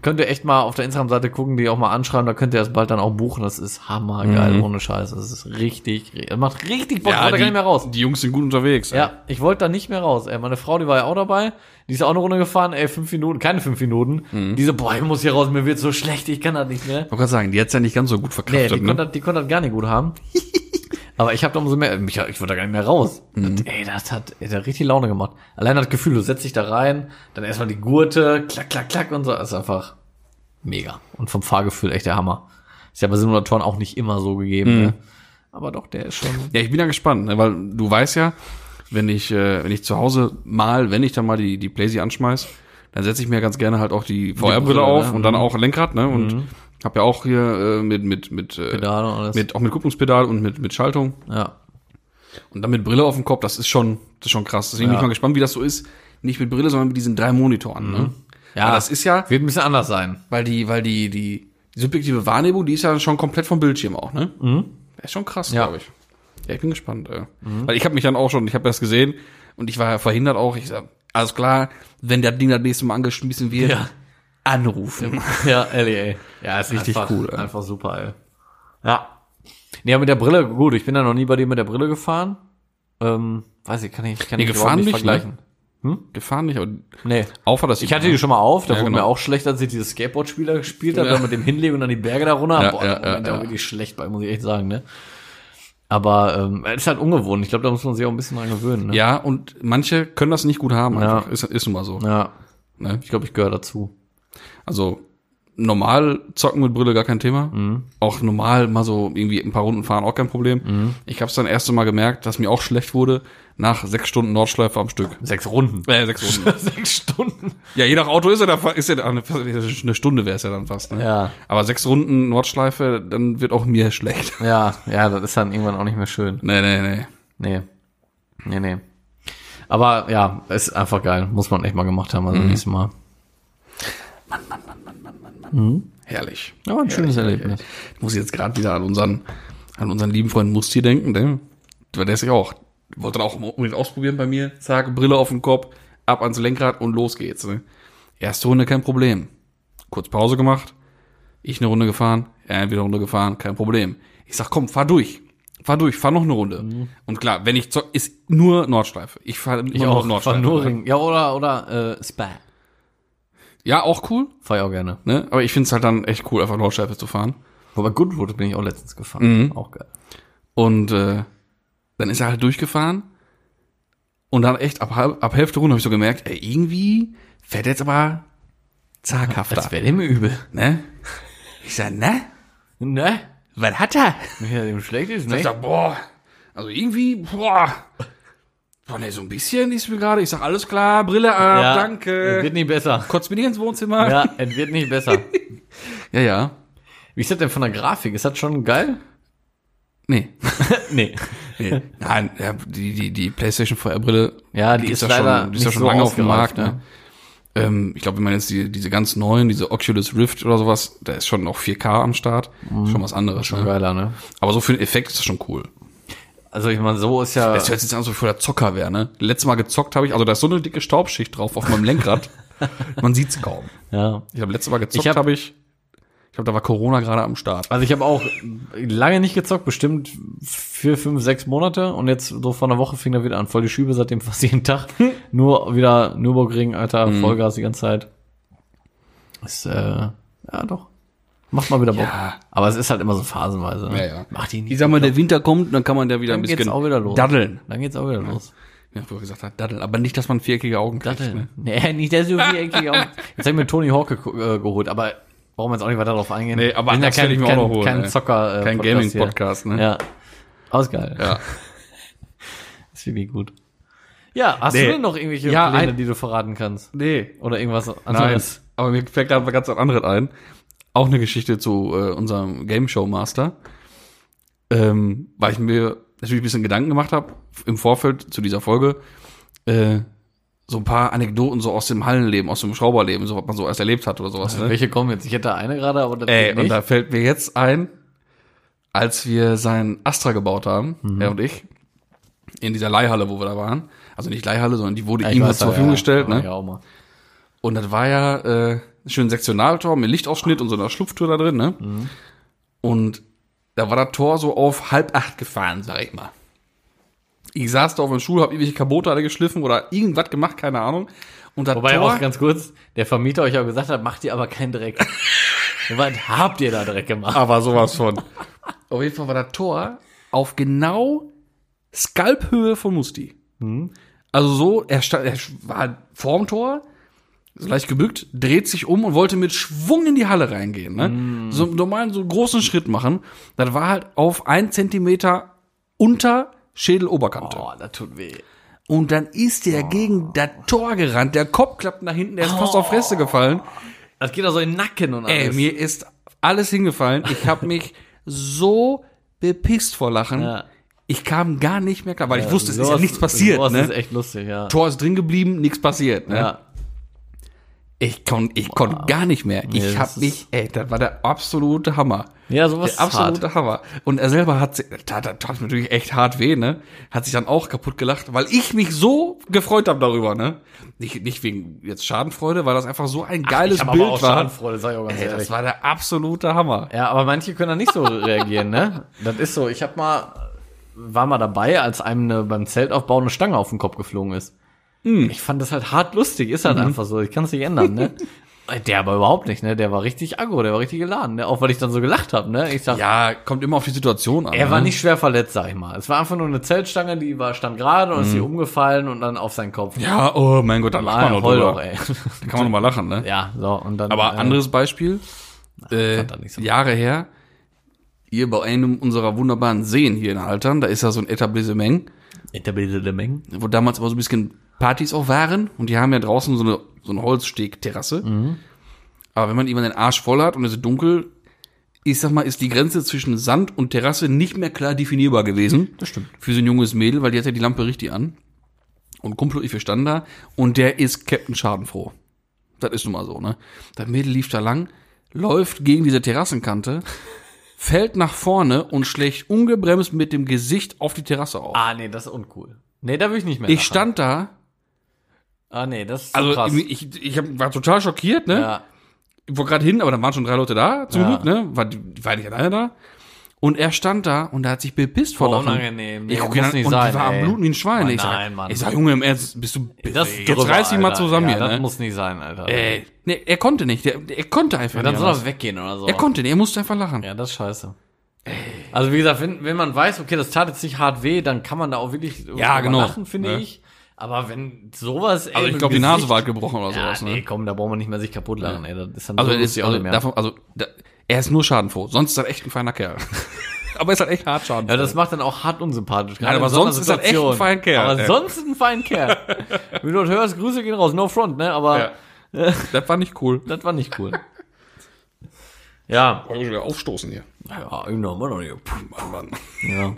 könnt ihr echt mal auf der Instagram-Seite gucken, die auch mal anschreiben, da könnt ihr das bald dann auch buchen. Das ist hammergeil, Mhm. ohne Scheiß. Das ist richtig, ri- das macht richtig Bock, ich Ja, wollte da gar nicht mehr raus. die Jungs sind gut unterwegs. ey. Ja, ich wollte da nicht mehr raus. Ey, meine Frau, die war ja auch dabei. Die ist auch eine Runde gefahren, ey, fünf Minuten, keine fünf Minuten. Mhm. Die so, boah, ich muss hier raus, mir wird so schlecht, ich kann das nicht mehr. Ich wollte gerade sagen, die hat's ja nicht ganz so gut Nee, verkraftet. die, ne? konnte, das- die konnte das gar nicht gut haben. <laughs> Aber ich habe da umso mehr, mich, ich wollte da gar nicht mehr raus. Mhm. Das, ey, das hat, das hat richtig Laune gemacht. Allein das Gefühl, du setzt dich da rein, dann erstmal die Gurte, klack, klack, klack und so. Das ist einfach mega. Und vom Fahrgefühl echt der Hammer. Ist ja bei Simulatoren auch nicht immer so gegeben. Mhm. Ne? Aber doch, der ist schon. Ja, ich bin ja gespannt, ne, weil du weißt ja, wenn ich, äh, wenn ich zu Hause mal, wenn ich dann mal die, die Playsee anschmeiß, dann setze ich mir ganz gerne halt auch die VR-Brille Brille, auf ne? und dann auch Lenkrad, ne? Und hab ja auch hier äh, mit, mit, mit, äh, Pedal und alles. mit, auch mit Kupplungspedal und mit, mit Schaltung. Ja. Und dann mit Brille auf dem Kopf, das ist schon, das ist schon krass. Deswegen bin Ja. ich mal gespannt, wie das so ist. Nicht mit Brille, sondern mit diesen drei Monitoren, ne? Ja, Aber das ist ja, Wird ein bisschen anders sein. weil die, weil die, die, die subjektive Wahrnehmung, die ist ja schon komplett vom Bildschirm auch, ne? Mhm. Ist schon krass, Ja. glaube ich. Ja, ich bin gespannt, ey. Weil ich habe mich dann auch schon, ich habe das gesehen und ich war ja verhindert auch. Ich sag, alles klar, wenn der Ding das nächste Mal angeschmissen wird, Ja. Anrufen. Ja, <laughs> LEA. Ja, ist Richtig einfach, cool, ey. Einfach super, ey. Ja. Nee, aber mit der Brille, gut, ich bin ja noch nie bei dir mit der Brille gefahren. Ähm, weiß ich, kann ich, kann Nee, ich gefahren nicht, vergleichen. Gefahren nicht, aber Nee. auf war das Ich hatte die schon mal auf, da Ja, wurde genau. mir auch schlecht, als ich dieses Skateboard-Spieler gespielt habe, Ja. dann mit dem Hinlegen und dann die Berge da runter. Ja, Boah, ja, Moment, ja, da ja. wirklich schlecht bei, muss ich echt sagen, ne? Aber ähm, es ist halt ungewohnt. Ich glaube, da muss man sich auch ein bisschen dran gewöhnen. Ne? Ja, und manche können das nicht gut haben, Ja. einfach. Ist, ist nun mal so. ja. Ne? Ich glaube, ich gehöre dazu. Also normal zocken mit Brille gar kein Thema. Auch normal mal so irgendwie ein paar Runden fahren auch kein Problem. Ich habe es dann erste Mal gemerkt, dass mir auch schlecht wurde nach sechs Stunden Nordschleife am Stück. Sechs Runden. Äh, sechs Runden. <laughs> Sechs Stunden. ja, je nach Auto ist er da ist er da eine, eine Stunde wäre es ja dann fast. Ne? Ja. Aber sechs Runden Nordschleife, dann wird auch mir schlecht. Ja, ja, das ist dann irgendwann auch nicht mehr schön. nee, nee, nee. Nee. Nee, nee. Aber ja, ist einfach geil. Muss man echt mal gemacht haben, also nächstes Mal. Herrlich. Ja, ein schönes Erlebnis. Ich muss jetzt gerade wieder an unseren, an unseren lieben Freund Musti denken, ne? Weil der ist ja auch, wollte auch unbedingt ausprobieren bei mir. Zack, Brille auf den Kopf, ab ans Lenkrad und los geht's, ne? Erste Runde kein Problem. Kurz Pause gemacht, ich eine Runde gefahren, er wieder eine Runde gefahren, kein Problem. Ich sag, komm, fahr durch. Fahr durch, fahr noch eine Runde. Und klar, wenn ich zock, ist nur Nordschleife. Ich fahr Ich nur auch. Nordschleife. nur Ring. Ja, oder, oder, äh, Spa. Ja, auch cool, Fahr ich auch gerne. ne? Aber ich find's halt dann echt cool, einfach Nordschleife zu fahren. Wobei Goodwood bin ich auch letztens gefahren. Mhm. Auch geil. Und äh, dann ist er halt durchgefahren. Und dann echt ab, halb, ab Hälfte Runde habe ich so gemerkt, ey, irgendwie fährt er jetzt aber zaghafter. Das wäre dem übel. ne? Ich sag, ne? Ne? Was hat er? Ja, dem schlecht ist, Ich ne? sag, boah, also irgendwie, boah. Boah, ne, so ein bisschen ist mir gerade. Ich sag, alles klar, Brille ab, Ja, danke. Wird nicht besser. Kotzt mir nicht ins Wohnzimmer. Ja, es wird nicht besser. <laughs> ja. ja. Wie ist das denn von der Grafik? Ist das schon geil? Nee. <laughs> nee. <laughs> nee. Nein, ja, die, die, die PlayStation VR-Brille, Ja, die ist ja leider schon, die ist ja schon so lange auf dem Markt, ne? Ähm, ich glaube, wenn man jetzt die, diese ganz neuen, diese Oculus Rift oder sowas, da ist schon noch 4K am Start. Schon was anderes. Schon ne? geiler, ne? Aber so für den Effekt ist das schon cool. Also ich meine, so ist ja. Das hört sich jetzt an, so für der Zocker wäre, ne? Letztes Mal gezockt habe ich, also da ist so eine dicke Staubschicht drauf auf meinem Lenkrad. <laughs> man sieht's kaum. Ja. Ich habe letztes Mal gezockt, Ich hab- habe ich, ich glaube, da war Corona gerade am Start. Also ich habe auch lange nicht gezockt, bestimmt vier, fünf, sechs Monate und jetzt so vor einer Woche fing er wieder an, voll die Schübe seitdem <laughs> fast jeden Tag. <laughs> Nur wieder Nürburgring, Alter, Mhm. Vollgas die ganze Zeit. Ist, äh, ja doch. Macht mal wieder Bock. Ja. Aber es ist halt immer so phasenweise. Ne? Ja, ja. Macht die nicht. Ich sag mal, der Winter kommt, dann kann man da wieder dann ein geht's bisschen auch wieder los. daddeln. Dann geht's auch wieder los. Ja, wo er gesagt hat, daddeln. Aber nicht, dass man viereckige Augen kriegt. Dattel. Ne? Nee, <laughs> nicht der so viereckige Augen. <laughs> Jetzt hab ich mir Tony Hawk ge äh, geholt, aber brauchen wir jetzt auch nicht weiter darauf eingehen. Nee, aber das ja ich mir auch kein, noch holen, Kein. Zocker, äh, Kein. Gaming-Podcast, ne? Ja. Aus geil. Ja. Das finde ich gut. Ja, hast Nee. du denn noch irgendwelche Ja, Pläne, ein- die du verraten kannst? Nee. Oder irgendwas Nein, anderes? aber mir fällt da ganz was anderes ein. Auch eine Geschichte zu äh, unserem Game Show Master. Ähm, weil ich mir natürlich ein bisschen Gedanken gemacht habe im Vorfeld zu dieser Folge. Äh, so ein paar Anekdoten so aus dem Hallenleben, aus dem Schrauberleben, so was man so erst erlebt hat oder sowas. Ne? Welche kommen jetzt? Ich hätte eine gerade, aber Ey, und da fällt mir jetzt ein, als wir sein Astra gebaut haben, Mhm. er und ich, in dieser Leihhalle, wo wir da waren. Also nicht Leihhalle, sondern die wurde Ja, ich ihm halt zur ja, Verfügung ja, gestellt. aber Ne? Ja, auch mal. Und das war ja äh, schön Sektionaltor mit Lichtausschnitt und so einer Schlupftür da drin, ne? Mhm. Und da war das Tor so auf halb acht gefahren, sag ich mal. Ich saß da auf dem Stuhl, hab irgendwelche Kabote alle geschliffen oder irgendwas gemacht, keine Ahnung. Und das Wobei Tor, auch ganz kurz, der Vermieter euch auch gesagt hat, macht ihr aber keinen Dreck. <laughs> Was habt ihr da Dreck gemacht? aber sowas von. auf jeden Fall war das Tor auf genau Skalphöhe von Musti. Mhm. Also so, er, stand, er war halt vorm Tor, so leicht gebückt, dreht sich um und wollte mit Schwung in die Halle reingehen. Ne? Mhm. So normal so einen großen Schritt machen. Das war halt auf ein Zentimeter unter Schädeloberkante. Oh, das tut weh. Und dann ist der gegen das Tor gerannt, der Kopf klappt nach hinten, der ist fast auf Fresse gefallen. Das geht auch so in den Nacken und Ey, alles. mir ist alles hingefallen. Ich habe mich so bepisst vor Lachen. Ja. Ich kam gar nicht mehr klar, weil ich wusste, es ist ja nichts passiert. Sowas Ne? ist echt lustig, ja. Tor ist drin geblieben, nichts passiert. Ne? Ja. Ich konnte ich konnt gar nicht mehr. Nee, Ich hab mich, ey, das war der absolute Hammer. Ja, sowas Der ist hart. absolute Hammer. Und er selber hat, sich- da, da tat mir natürlich echt hart weh, ne? Hat sich dann auch kaputt gelacht, weil ich mich so gefreut habe darüber, ne? Nicht, nicht wegen jetzt Schadenfreude, weil das einfach so ein geiles ich hab Bild aber auch war. Schadenfreude, sag ich auch ganz Ey, ehrlich. das war der absolute Hammer. Ja, aber manche können da nicht so reagieren, ne? Das ist so. Ich hab mal, war mal dabei, als einem eine, beim Zeltaufbau eine Stange auf den Kopf geflogen ist. Hm. Ich fand das halt hart lustig, ist halt Mhm. einfach so. Ich kann es nicht ändern, ne? <laughs> Der aber überhaupt nicht, ne? Der war richtig aggro, der war richtig geladen, ne? Auch weil ich dann so gelacht habe, ne? Ich sag, Ja, kommt immer auf die Situation an. er war ne? nicht schwer verletzt, sag ich mal. Es war einfach nur eine Zeltstange, die war stand gerade und ist hier umgefallen und dann auf seinen Kopf. Mhm. Ja, oh mein Gott, da lacht man drüber. doch, ey. Da kann man noch mal lachen, ne? Ja, so, und dann. Aber äh, anderes Beispiel, äh, er nicht so. Jahre her, hier bei einem unserer wunderbaren Seen hier in Haltern, da ist ja so ein Etablissement, Etablierte Mengen. wo damals aber so ein bisschen Partys auch waren und die haben ja draußen so eine, so eine Holzstegterrasse. Aber wenn man irgendwann den Arsch voll hat und es ist dunkel, ich sag mal, ist die Grenze zwischen Sand und Terrasse nicht mehr klar definierbar gewesen. Das stimmt. Für so ein junges Mädel, weil die hat ja die Lampe richtig an. Und Kumpel und ich, wir standen da und der ist Captain Schadenfroh. Das ist nun mal so, ne? Das Mädel lief da lang, läuft gegen diese Terrassenkante, <laughs> fällt nach vorne und schlägt ungebremst mit dem Gesicht auf die Terrasse auf. Ah, nee, das ist uncool. Nee, da will ich nicht mehr. ich lachen. stand da, Ah, nee, das ist so also krass. ich, ich hab, war total schockiert, ne? ja. Ich war gerade hin, aber da waren schon drei Leute da, zum Ja. Glück, ne? War, war nicht alleine da. Und er stand da und er hat sich bepisst vor Lachen. unangenehm. Nee, ich guck muss nicht und sein, war am ey. Bluten wie ein Schwein. Mann, ich sag, nein, Mann. ich sag, Junge, im Ernst, bist du, Das jetzt drüber, reiß dich mal zusammen ja, hier, Das ne? muss nicht sein, Alter. Ey, nee, er konnte nicht, der, er konnte einfach Ja, dann nicht. soll anders. er weggehen oder so. Er konnte nicht, er musste einfach lachen. Ja, das ist scheiße. Also wie gesagt, wenn, wenn man weiß, okay, das tat jetzt nicht hart weh, dann kann man da auch wirklich Ja, genau. lachen, finde Ne? ich. Aber wenn sowas, ey, Also ich glaube, die Nase war halt gebrochen oder ja, sowas, nee, ne? komm, da braucht man nicht mehr sich kaputt lachen, ey. Das ist dann Also, so er ist, also, davon, also da, er ist nur schadenfroh. Sonst ist er echt ein feiner Kerl. <laughs> aber er ist halt echt hart schadenfroh. Ja, das macht dann auch hart unsympathisch. gerade aber sonst ist er echt ein Situation. fein Kerl, Aber ey. sonst ist ein fein Kerl. <laughs> Wenn du das hörst, Grüße gehen raus. No front, ne? Aber ja. <laughs> das war nicht cool. das war nicht cool. ja. Wollen wir wieder aufstoßen hier. Ja, genau, Mann, Mann. Ja.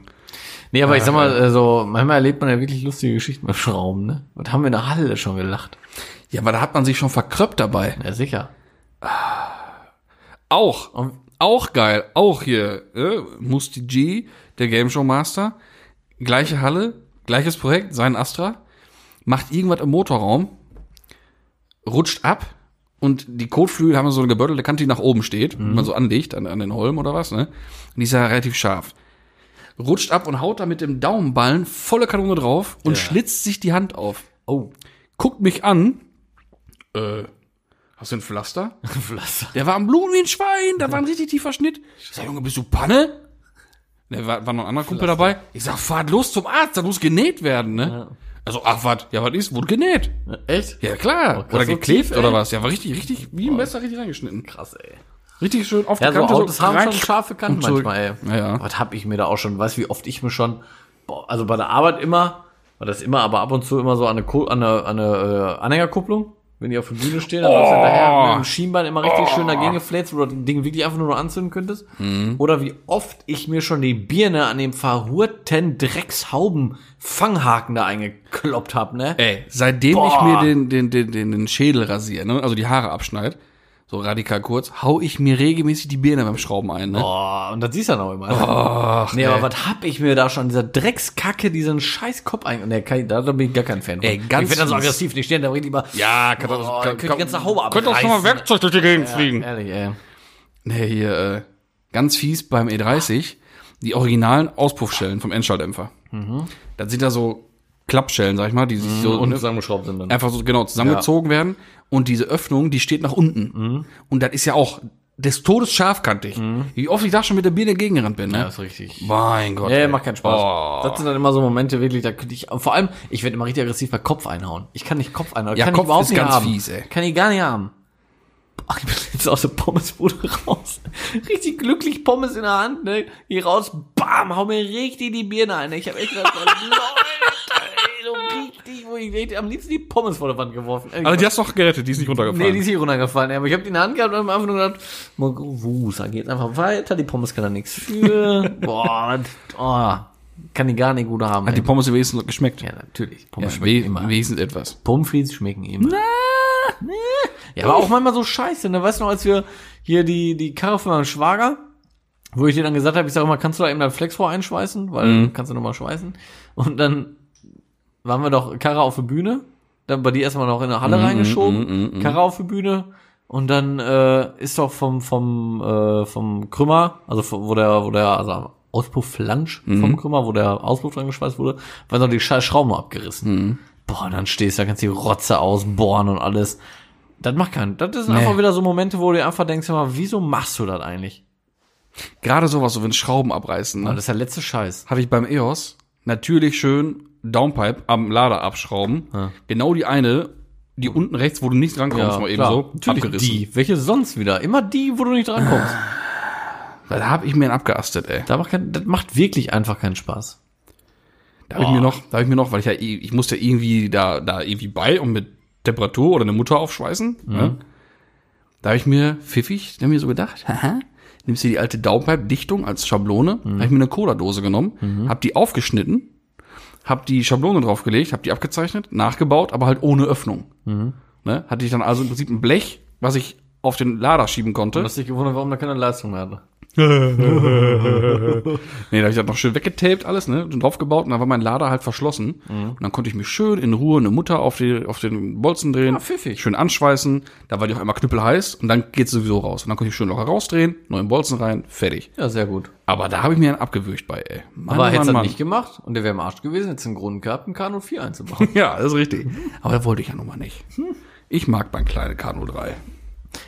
Nee, aber ich sag mal, äh, so, manchmal erlebt man ja wirklich lustige Geschichten beim Schrauben, ne? Und haben wir in der Halle schon gelacht. Ja, aber da hat man sich schon verkröppt dabei. Ja, sicher. Auch. Und- Auch geil. Auch hier. Äh, Musti G, der Game Show Master. Gleiche Halle, gleiches Projekt, sein Astra. Macht irgendwas im Motorraum. Rutscht ab. Und die Kotflügel haben so eine gebörtelte Kante, die nach oben steht, Mhm. wenn man so anlegt an, an den Holm oder was, ne? Und die ist ja relativ scharf. Rutscht ab und haut da mit dem Daumenballen volle Kanone drauf und Ja. schlitzt sich die Hand auf. Oh, Guckt mich an. Äh, hast du ein Pflaster? <laughs> Pflaster. Der war am Blut wie ein Schwein, da war ein richtig tiefer Schnitt. Ich sag, Junge, bist du Panne? Da war, war noch ein anderer Kumpel dabei. Ich sag, fahrt los zum Arzt, da muss genäht werden, ne? Also, ach, was? Ja, was ist? Wurde genäht. Echt? Ja, klar. krass, oder so geklebt tief, oder was? Ja, war richtig, richtig, wie im Messer richtig reingeschnitten. Krass, ey. Richtig schön auf die Ja, so Kante. Autos haben schon scharfe Kanten manchmal, ey. Ja, ja. Was hab ich mir da auch schon, weißt du, wie oft ich mir schon, boah, also bei der Arbeit immer, war das immer, aber ab und zu immer so an eine, an eine, an eine äh, Anhängerkupplung, wenn die auf der Bühne stehen, dann läufst du hinterher mit dem Schienbein immer richtig schön dagegen gefläzt, wo du das Ding wirklich einfach nur noch anzünden könntest. Mhm. Oder wie oft ich mir schon die Birne an dem verhurten Dreckshauben-Fanghaken da eingekloppt hab, ne? Ey, seitdem Boah. ich mir den, den, den, den, den Schädel rasiere, ne? also die Haare abschneid, so radikal kurz, hau ich mir regelmäßig die Birne beim Schrauben ein. Ne? Oh, und das siehst du dann auch immer. Ach, nee, ey. aber was hab ich mir da schon, dieser Dreckskacke, diesen scheiß Kopf ein. Nee, kann ich, da, bin ich gar kein Fan von. Ey, ganz ich bin dann so fies. aggressiv, die stehen da richtig mal. Ja, kann Oh, doch, dann könnte die ganze Haube Könnte auch schon mal abreißen. Werkzeug durch die Gegend fliegen. Ehrlich, ey. Nee, hier, äh, ganz fies beim E30, die originalen Auspuffschellen vom Endschalldämpfer. Das sind da so Klappschellen, sag ich mal, die sich so Und ne, zusammengeschraubt sind dann. einfach so genau zusammengezogen werden und diese Öffnung, die steht nach unten. Und das ist ja auch des Todes scharfkantig. Wie oft ich da schon mit der Birne gegengerannt bin, ne? Ja, ist richtig. Mein Gott. Nee, ey. macht keinen Spaß. Oh. Das sind dann immer so Momente wirklich, da könnte ich, vor allem, ich werde immer richtig aggressiv bei Kopf einhauen. Ich kann nicht Kopf einhauen. Ja, kann Kopf ich überhaupt ist nicht ganz haben. fies, ey. Kann ich gar nicht haben. Ach, ich bin jetzt aus der Pommesbude <laughs> raus. Richtig glücklich Pommes in der Hand, ne? Geh raus, bam, hau mir richtig die Birne ein. Ich hab echt gedacht, Leute, <laughs> richtig die, wo ich hätte am liebsten die Pommes vor der Wand geworfen. Ey, Also die hast du doch gerettet, die ist nicht runtergefallen. Nee, die ist hier runtergefallen. Aber ich habe die in der Hand gehabt und am Anfang gedacht, Wusa geht einfach weiter, die Pommes kann da nichts für. <laughs> Boah, oh, kann die gar nicht gut haben. Hat die ey. Pommes wenigstens geschmeckt? ja, natürlich. Ja, Pommes schmecken we immer. wenigstens etwas. Pommes schmecken immer. Ja, aber auch manchmal so scheiße. Ne? Weißt du noch, als wir hier die, die Karre von meinem Schwager, wo ich dir dann gesagt habe, ich sag mal, kannst du da eben dein Flex vor einschweißen? Weil Mhm. kannst du nochmal schweißen. Und dann waren wir doch Karre auf der Bühne. Dann bei dir erstmal noch in der Halle reingeschoben. Karre auf der Bühne. Und dann äh, ist doch vom, vom, äh, vom Krümmer, also vom- wo der, wo der, also Auspufflansch Mhm. vom Krümmer, wo der Auspuff dran geschweißt wurde, war noch die scheiß Schrauben abgerissen. Mhm. Boah, und dann stehst du, da kannst die Rotze ausbohren und alles. Das macht keinen. Das sind einfach wieder so Momente, wo du dir einfach denkst, mal, wieso machst du das eigentlich? Gerade sowas, so wenn Schrauben abreißen. Das Ne? ist der letzte Scheiß. Habe ich beim EOS natürlich schön Downpipe am Lader abschrauben. Genau die eine, die unten rechts, wo du nicht drankommst, mal eben so, Natürlich abgerissen. die. Welche sonst wieder? Immer die, wo du nicht drankommst. Weil da habe ich mir einen abgeastet, ey. Da macht kein, das macht wirklich einfach keinen Spaß. Da habe ich mir noch, da habe ich mir noch, weil ich ja, ich musste irgendwie da, da irgendwie bei und mit Temperatur oder eine Mutter aufschweißen. Ne? Da habe ich mir pfiffig, da hab ich mir so gedacht, <laughs> haha, nimmst du die alte Downpipe-Dichtung als Schablone, habe ich mir eine Cola-Dose genommen, habe die aufgeschnitten, habe die Schablone draufgelegt, habe die abgezeichnet, nachgebaut, aber halt ohne Öffnung. Ne? Hatte ich dann also im Prinzip ein Blech, was ich auf den Lader schieben konnte. Du hast dich gewundert, warum da keine Leistung mehr hatte. Nee, da habe ich das noch schön weggetaped alles, ne, und draufgebaut und dann war mein Lader halt verschlossen. Und dann konnte ich mir schön in Ruhe eine Mutter auf, die, auf den Bolzen drehen, Ja, pfiffig. schön anschweißen, da war die auch einmal knüppelheiß und dann geht's sowieso raus. Und dann konnte ich schön locker rausdrehen, neuen Bolzen rein, fertig. Ja, sehr gut. Aber da habe ich mir einen abgewürgt bei, ey. Mann, Aber hättest du das nicht gemacht und der wäre im Arsch gewesen, hättest einen Grund gehabt, einen K04 einzubauen. <laughs> Ja, das ist richtig. Aber das wollte ich ja nun mal nicht. Ich mag mein kleine K03.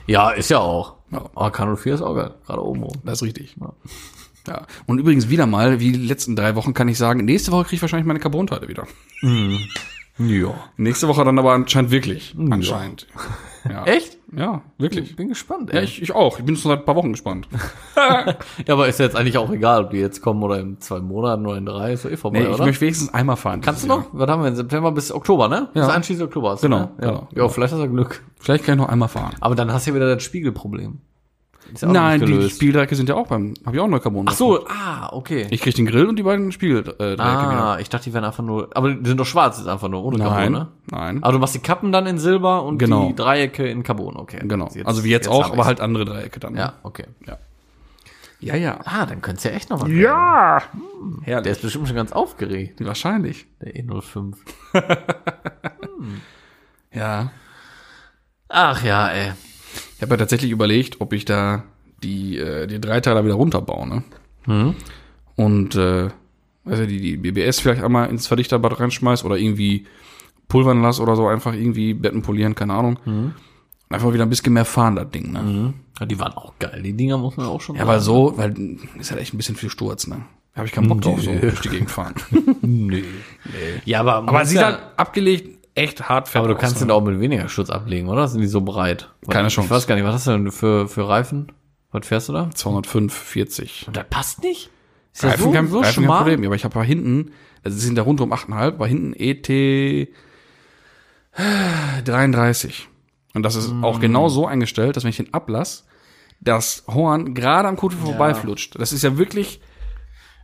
ja, ist ja auch. Ja. Aber K04 ist auch geil. Gerade oben rum. Das ist richtig. Ja. Und übrigens wieder mal, wie die letzten drei Wochen kann ich sagen, nächste Woche kriege ich wahrscheinlich meine Carbonteile wieder. Ja. Nächste Woche dann aber anscheinend wirklich. Anscheinend. Ja. Echt? Ja, wirklich. Ich bin gespannt, Ja, ey. ich, ich auch. Ich bin schon seit ein paar Wochen gespannt. <laughs> <laughs> Ja, aber ist ja jetzt eigentlich auch egal, ob die jetzt kommen oder in zwei Monaten oder in drei, ist doch eh vorbei, Nee, ich oder? möchte wenigstens einmal fahren. Kannst du noch? Was haben wir in September bis Oktober, ne? Ja. Bis einschließlich Oktober. Hast Genau, ne? Ja. genau. ja, vielleicht hast du Glück. Vielleicht kann ich noch einmal fahren. Aber dann hast du ja wieder das Spiegelproblem. Ist ja auch Nein, die gelöst. Spieldrecke sind ja auch beim, habe ich auch neu Carbon. Ach so, ah, okay. Ich krieg den Grill und die beiden Spiegeldrecke ah, wieder. ich dachte, die wären einfach nur, aber die sind doch schwarz jetzt einfach nur, ohne Nein, Carbon, ne? nein. Aber du machst die Kappen dann in Silber und Genau. die Dreiecke in Carbon, okay. Genau. also wie jetzt, hab auch, aber halt andere Dreiecke dann. Ja, okay. Ja, ja. Ah, dann könnte es ja echt noch was Ja. werden. Herrlich. Der ist bestimmt schon ganz aufgeregt, Wahrscheinlich. der E05. <laughs> Ja. Ach ja, ey. Ich habe ja tatsächlich überlegt, ob ich da die, äh, die Dreiteiler wieder runterbaue, ne? Hm? Und äh, also die, die BBS vielleicht einmal ins Verdichterbad reinschmeiß oder irgendwie pulvern lass oder so, einfach irgendwie Betten polieren, keine Ahnung. Hm. Und Einfach wieder ein bisschen mehr fahren, das Ding, ne? Ja, die waren auch geil. Die Dinger muss man auch schon Ja, weil so, weil ist halt echt ein bisschen viel Sturz, ne? Da habe ich keinen Bock drauf, so durch die Gegend fahren. <laughs> <laughs> Nö. Ja, aber, Aber sieht ja, halt abgelegt echt hart fett aber du kannst ne? den auch mit weniger Schutz ablegen, oder? Sind die so breit? Keine ich Chance. Ich weiß gar nicht, was hast du denn für, für Reifen? Was fährst du da? 205, 40. Und das passt nicht? Ist das Reifen, so, kein, so Reifen kein? Problem, aber ich habe da hinten, also sie sind da rund um 8,5, war hinten ET 33. Und das ist Mm. auch genau so eingestellt, dass wenn ich den ablass, das Horn gerade am Kutel vorbeiflutscht. Das ist ja wirklich,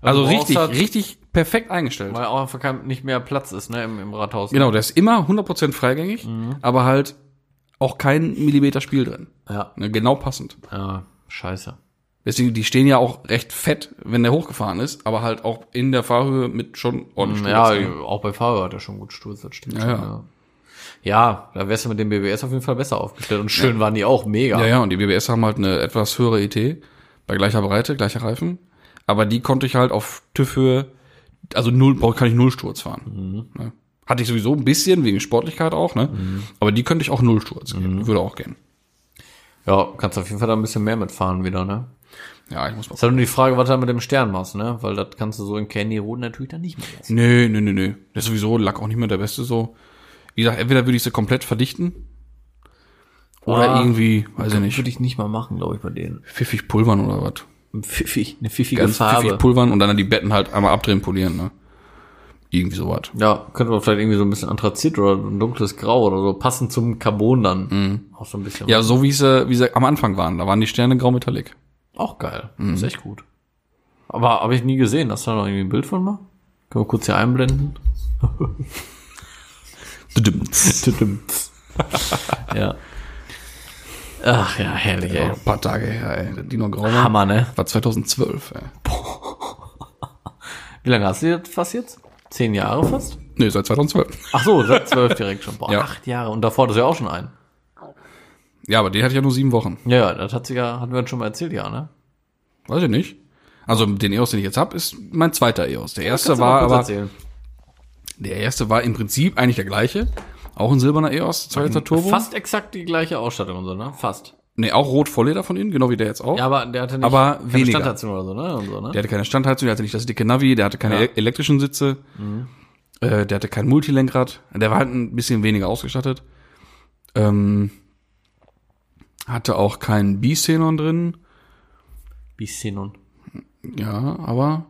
also brauchst richtig, halt- richtig perfekt eingestellt. Weil auch einfach nicht mehr Platz ist, ne, im, im Rathaus. Genau, der ist immer 100% freigängig, Mhm. aber halt auch kein Millimeter Spiel drin. Ja. Ne, Genau passend. Ja, scheiße. Deswegen, die stehen ja auch recht fett, wenn der hochgefahren ist, aber halt auch in der Fahrhöhe mit schon ordentlich Ja, Sturz, ne? auch bei Fahrer hat er schon gut Sturz, das stimmt Ja, schon, ja. ja. Ja, da wärst du mit dem BBS auf jeden Fall besser aufgestellt. Und schön waren die auch, mega. Ja, ja, und die BBS haben halt eine etwas höhere ET, bei gleicher Breite, gleicher Reifen. Aber die konnte ich halt auf TÜV-Höhe, also null, kann ich null Sturz fahren. Ne? Hatte ich sowieso ein bisschen, wegen Sportlichkeit auch, ne? Aber die könnte ich auch null Sturz gehen. Würde auch gehen. Ja, kannst auf jeden Fall da ein bisschen mehr mitfahren wieder, ne? Ja, ich muss mal. Ist halt nur die Frage, was du da mit dem Stern machst, ne? Weil das kannst du so in Candy Road natürlich dann nicht mehr lassen. Nö, nö, nö, nö. Das ist sowieso Lack auch nicht mehr der beste so. Wie gesagt, entweder würde ich sie komplett verdichten. Oder Ah. irgendwie, weiß ich nicht, Würde ich nicht mal machen, glaube ich, bei denen. pfiffig pulvern oder was. Pfiffig, eine pfiffige Ganz Farbe. pfiffig pulvern und dann die Betten halt einmal abdrehen, polieren, ne? Irgendwie sowas. Ja, könnte man vielleicht irgendwie so ein bisschen Anthrazit oder ein dunkles Grau oder so, passend zum Carbon dann. Auch so ein bisschen. Ja, so wie sie, wie sie am Anfang waren. Da waren die Sterne grau metallic. Auch geil. Ist echt gut. Aber habe ich nie gesehen. Hast du da noch irgendwie ein Bild von mal? Können wir kurz hier einblenden? <laughs> <laughs> ja. Ach ja, herrlich, ey. Ein paar Tage her, ey. Dino Grau war, Hammer, ne? war 2012, ey. <laughs> Wie lange hast du jetzt fast jetzt? Zehn Jahre fast? Nee, seit 2012. Ach so, seit <laughs> zwölf direkt schon. Boah, Ja. acht Jahre. Und davor du ja auch schon einen. Ja, aber den hatte ich ja nur sieben Wochen. Ja, ja, das hat sie ja, hatten wir uns schon mal erzählt, ja, ne? Weiß ich nicht. Also den EOS, den ich jetzt hab, ist mein zweiter EOS. Der erste war aber, erzählen. der erste war im Prinzip eigentlich der gleiche. Auch ein silberner EOS, 2 Liter Turbo. Fast exakt die gleiche Ausstattung und so, ne? Fast. Nee, auch rot Vollleder von innen, genau wie der jetzt auch. Ja, aber der hatte nicht Aber keine weniger. Standheizung oder so, ne? Und so, ne? Der hatte keine Standheizung, der hatte nicht das dicke Navi, der hatte keine Ja. Mhm. ele- elektrischen Sitze, äh, der hatte kein Multilenkrad, der war halt ein bisschen weniger ausgestattet. Ähm, hatte auch keinen B-Xenon drin, Bisenon. ja, aber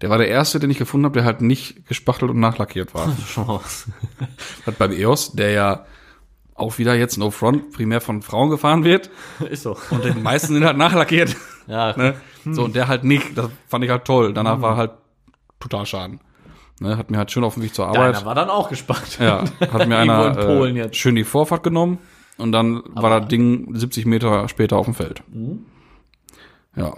der war der erste, den ich gefunden habe, der halt nicht gespachtelt und nachlackiert war. <laughs> Was. <laughs> Hat beim EOS, der ja auch wieder jetzt No Front primär von Frauen gefahren wird <laughs> Ist so. und die meisten sind halt nachlackiert. Ja, Ne? So, und der halt nicht. Das fand ich halt toll. Danach war halt total Schaden. Ne? Hat mir halt schön auf dem Weg zur Arbeit. Deiner war dann auch gespannt. Ja, hat mir einer äh, schön die Vorfahrt genommen und dann war das Ding 70 Meter später auf dem Feld. Mhm. Ja.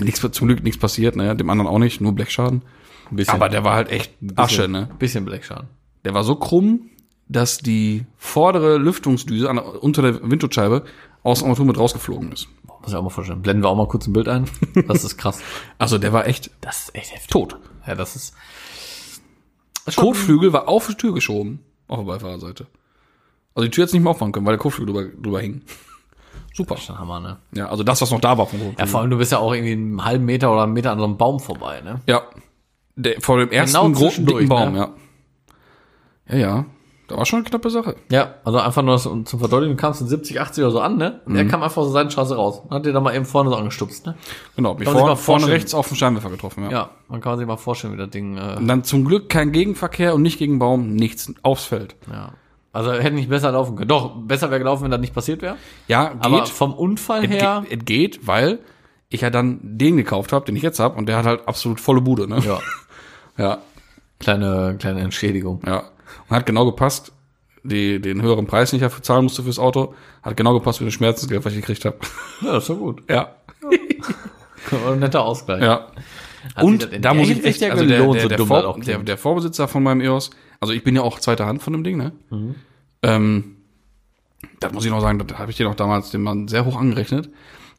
Nichts, zum Glück nichts passiert, ne? Dem anderen auch nicht, nur Blechschaden. Bisschen, Aber der war halt echt Asche, bisschen, ne? Bisschen Blechschaden. Der war so krumm, dass die vordere Lüftungsdüse an, unter der Windschutzscheibe aus dem Armatur mit rausgeflogen ist. Muss ich auch mal vorstellen. Blenden wir auch mal kurz ein Bild ein. Das ist krass. <laughs> Also der war echt Das ist echt heftig. tot. Ja, das ist. Kotflügel war auf die Tür geschoben, auf der Beifahrerseite. Also die Tür jetzt nicht mehr aufmachen können, weil der Kotflügel drüber, drüber hing. Super. schon Hammer, ne? Ja, also das, was noch da war vom Kotflügel. Ja, vor allem, du bist ja auch irgendwie einen halben Meter oder einen Meter an so einem Baum vorbei, ne? Ja. Der, vor dem ersten Genau großen dicken Baum, ne? ja. Ja, ja. Da war schon eine knappe Sache. Ja, also einfach nur so- zum Verdeutlichen, du kamst in 70, 80 oder so an, ne? Und er kam einfach aus der Seitenstraße raus. Und hat dir da mal eben vorne so angestupst, ne? Genau, mich vor, mal vorne rechts auf den Scheinwerfer getroffen, ja. Ja, man kann sich mal vorstellen, wie das Ding, äh, Und dann zum Glück kein Gegenverkehr und nicht gegen Baum, nichts aufs Feld. ja. Also hätte nicht besser laufen können. Doch, besser wäre gelaufen, wenn das nicht passiert wäre. Ja, geht. Aber vom Unfall her. es geht, weil ich ja dann den gekauft habe, den ich jetzt habe, und der hat halt absolut volle Bude, ne? Ja, <laughs> Ja, kleine, kleine Entschädigung. ja. Und hat genau gepasst. Die, den höheren Preis, den ich dafür zahlen musste fürs Auto, hat genau gepasst mit dem Schmerzensgeld, was ich gekriegt habe. Ja, das ist doch gut. Ja, <laughs> Ein netter Ausgleich. ja. Hat das Und da der muss ich echt, ja also der, der, so der, das Vor, der, der Vorbesitzer von meinem EOS, also ich bin ja auch zweiter Hand von dem Ding, ne? Ähm, das muss ich noch sagen, das habe ich dir noch damals den Mann sehr hoch angerechnet.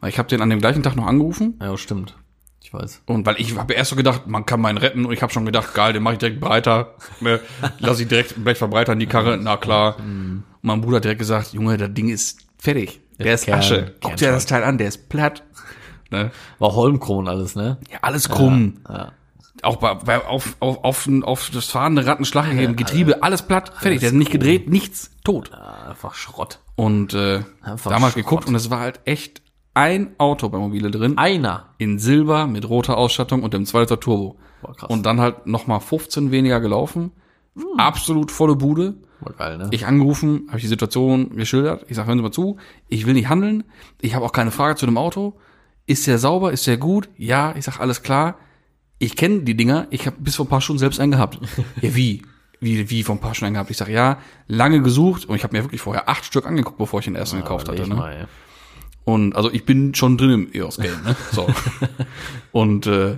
Weil ich habe den an dem gleichen Tag noch angerufen Ja, stimmt. Ich weiß. und weil ich habe erst so gedacht, man kann meinen retten und ich habe schon gedacht, geil, den mache ich direkt breiter, ne? lass ich direkt Blech verbreitern die Karre, na klar. Und mein Bruder hat direkt gesagt, Junge, das Ding ist fertig, der ist Kern- Asche. Guck dir das Teil an, der ist platt. Ne? War Holmkron alles, ne? Ja, alles krumm. Ja. Auch bei, bei, auf, auf, auf, auf das fahrende Rad einen Schlag gegeben, Getriebe, alles platt, fertig. Der ist nicht gedreht, nichts, tot. einfach Schrott. Und äh, Einfach damals Schrott. geguckt und es war halt echt ein Auto bei Mobile drin, Einer. in Silber mit roter Ausstattung und dem 2 Liter Turbo. Boah, krass. Und dann halt nochmal 15 weniger gelaufen. Absolut volle Bude. War geil, ne? Ich angerufen, habe ich die Situation geschildert. Ich sage, hören Sie mal zu, ich will nicht handeln. Ich habe auch keine Frage zu dem Auto. Ist der sauber? Ist der gut? Ja, ich sag alles klar. Ich kenne die Dinger. Ich habe bis vor ein paar Stunden selbst einen gehabt. ja, wie? Wie, wie vor ein paar Stunden einen gehabt? Ich sag ja, lange gesucht und ich habe mir wirklich vorher acht Stück angeguckt, bevor ich den ersten gekauft hatte. Ne? mal, ey. Und also ich bin schon drin im EOS-Game, ne? So. <laughs> und äh,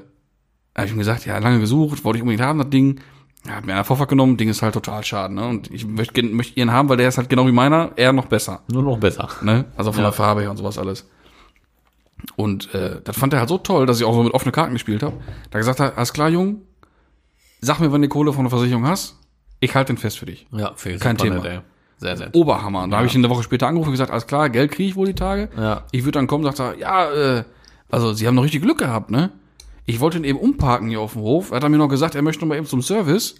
habe ich ihm gesagt, ja, lange gesucht, wollte ich unbedingt haben, das Ding. Ja, hat mir einer Vorfahrt genommen, Ding ist halt total schade, ne? Und ich möchte möchte ihren haben, weil der ist halt genau wie meiner, er noch besser, Nur noch besser. ne? Also von Ja. der Farbe her und sowas alles. Und äh, das fand er halt so toll, dass ich auch so mit offenen Karten gespielt habe. Da gesagt hat, alles klar, Jung, sag mir, wann du Kohle von der Versicherung hast. Ich halte den fest für dich. Ja, für Kein Thema. nett. Sehr, sehr. Oberhammer. Und da habe ich ihn eine Woche später angerufen und gesagt, alles klar, Geld kriege ich wohl die Tage. Ja. Ich würde dann kommen, sagt er, ja, äh, also Sie haben noch richtig Glück gehabt, ne? Ich wollte ihn eben umparken hier auf dem Hof. Er hat dann mir noch gesagt, er möchte noch mal eben zum Service.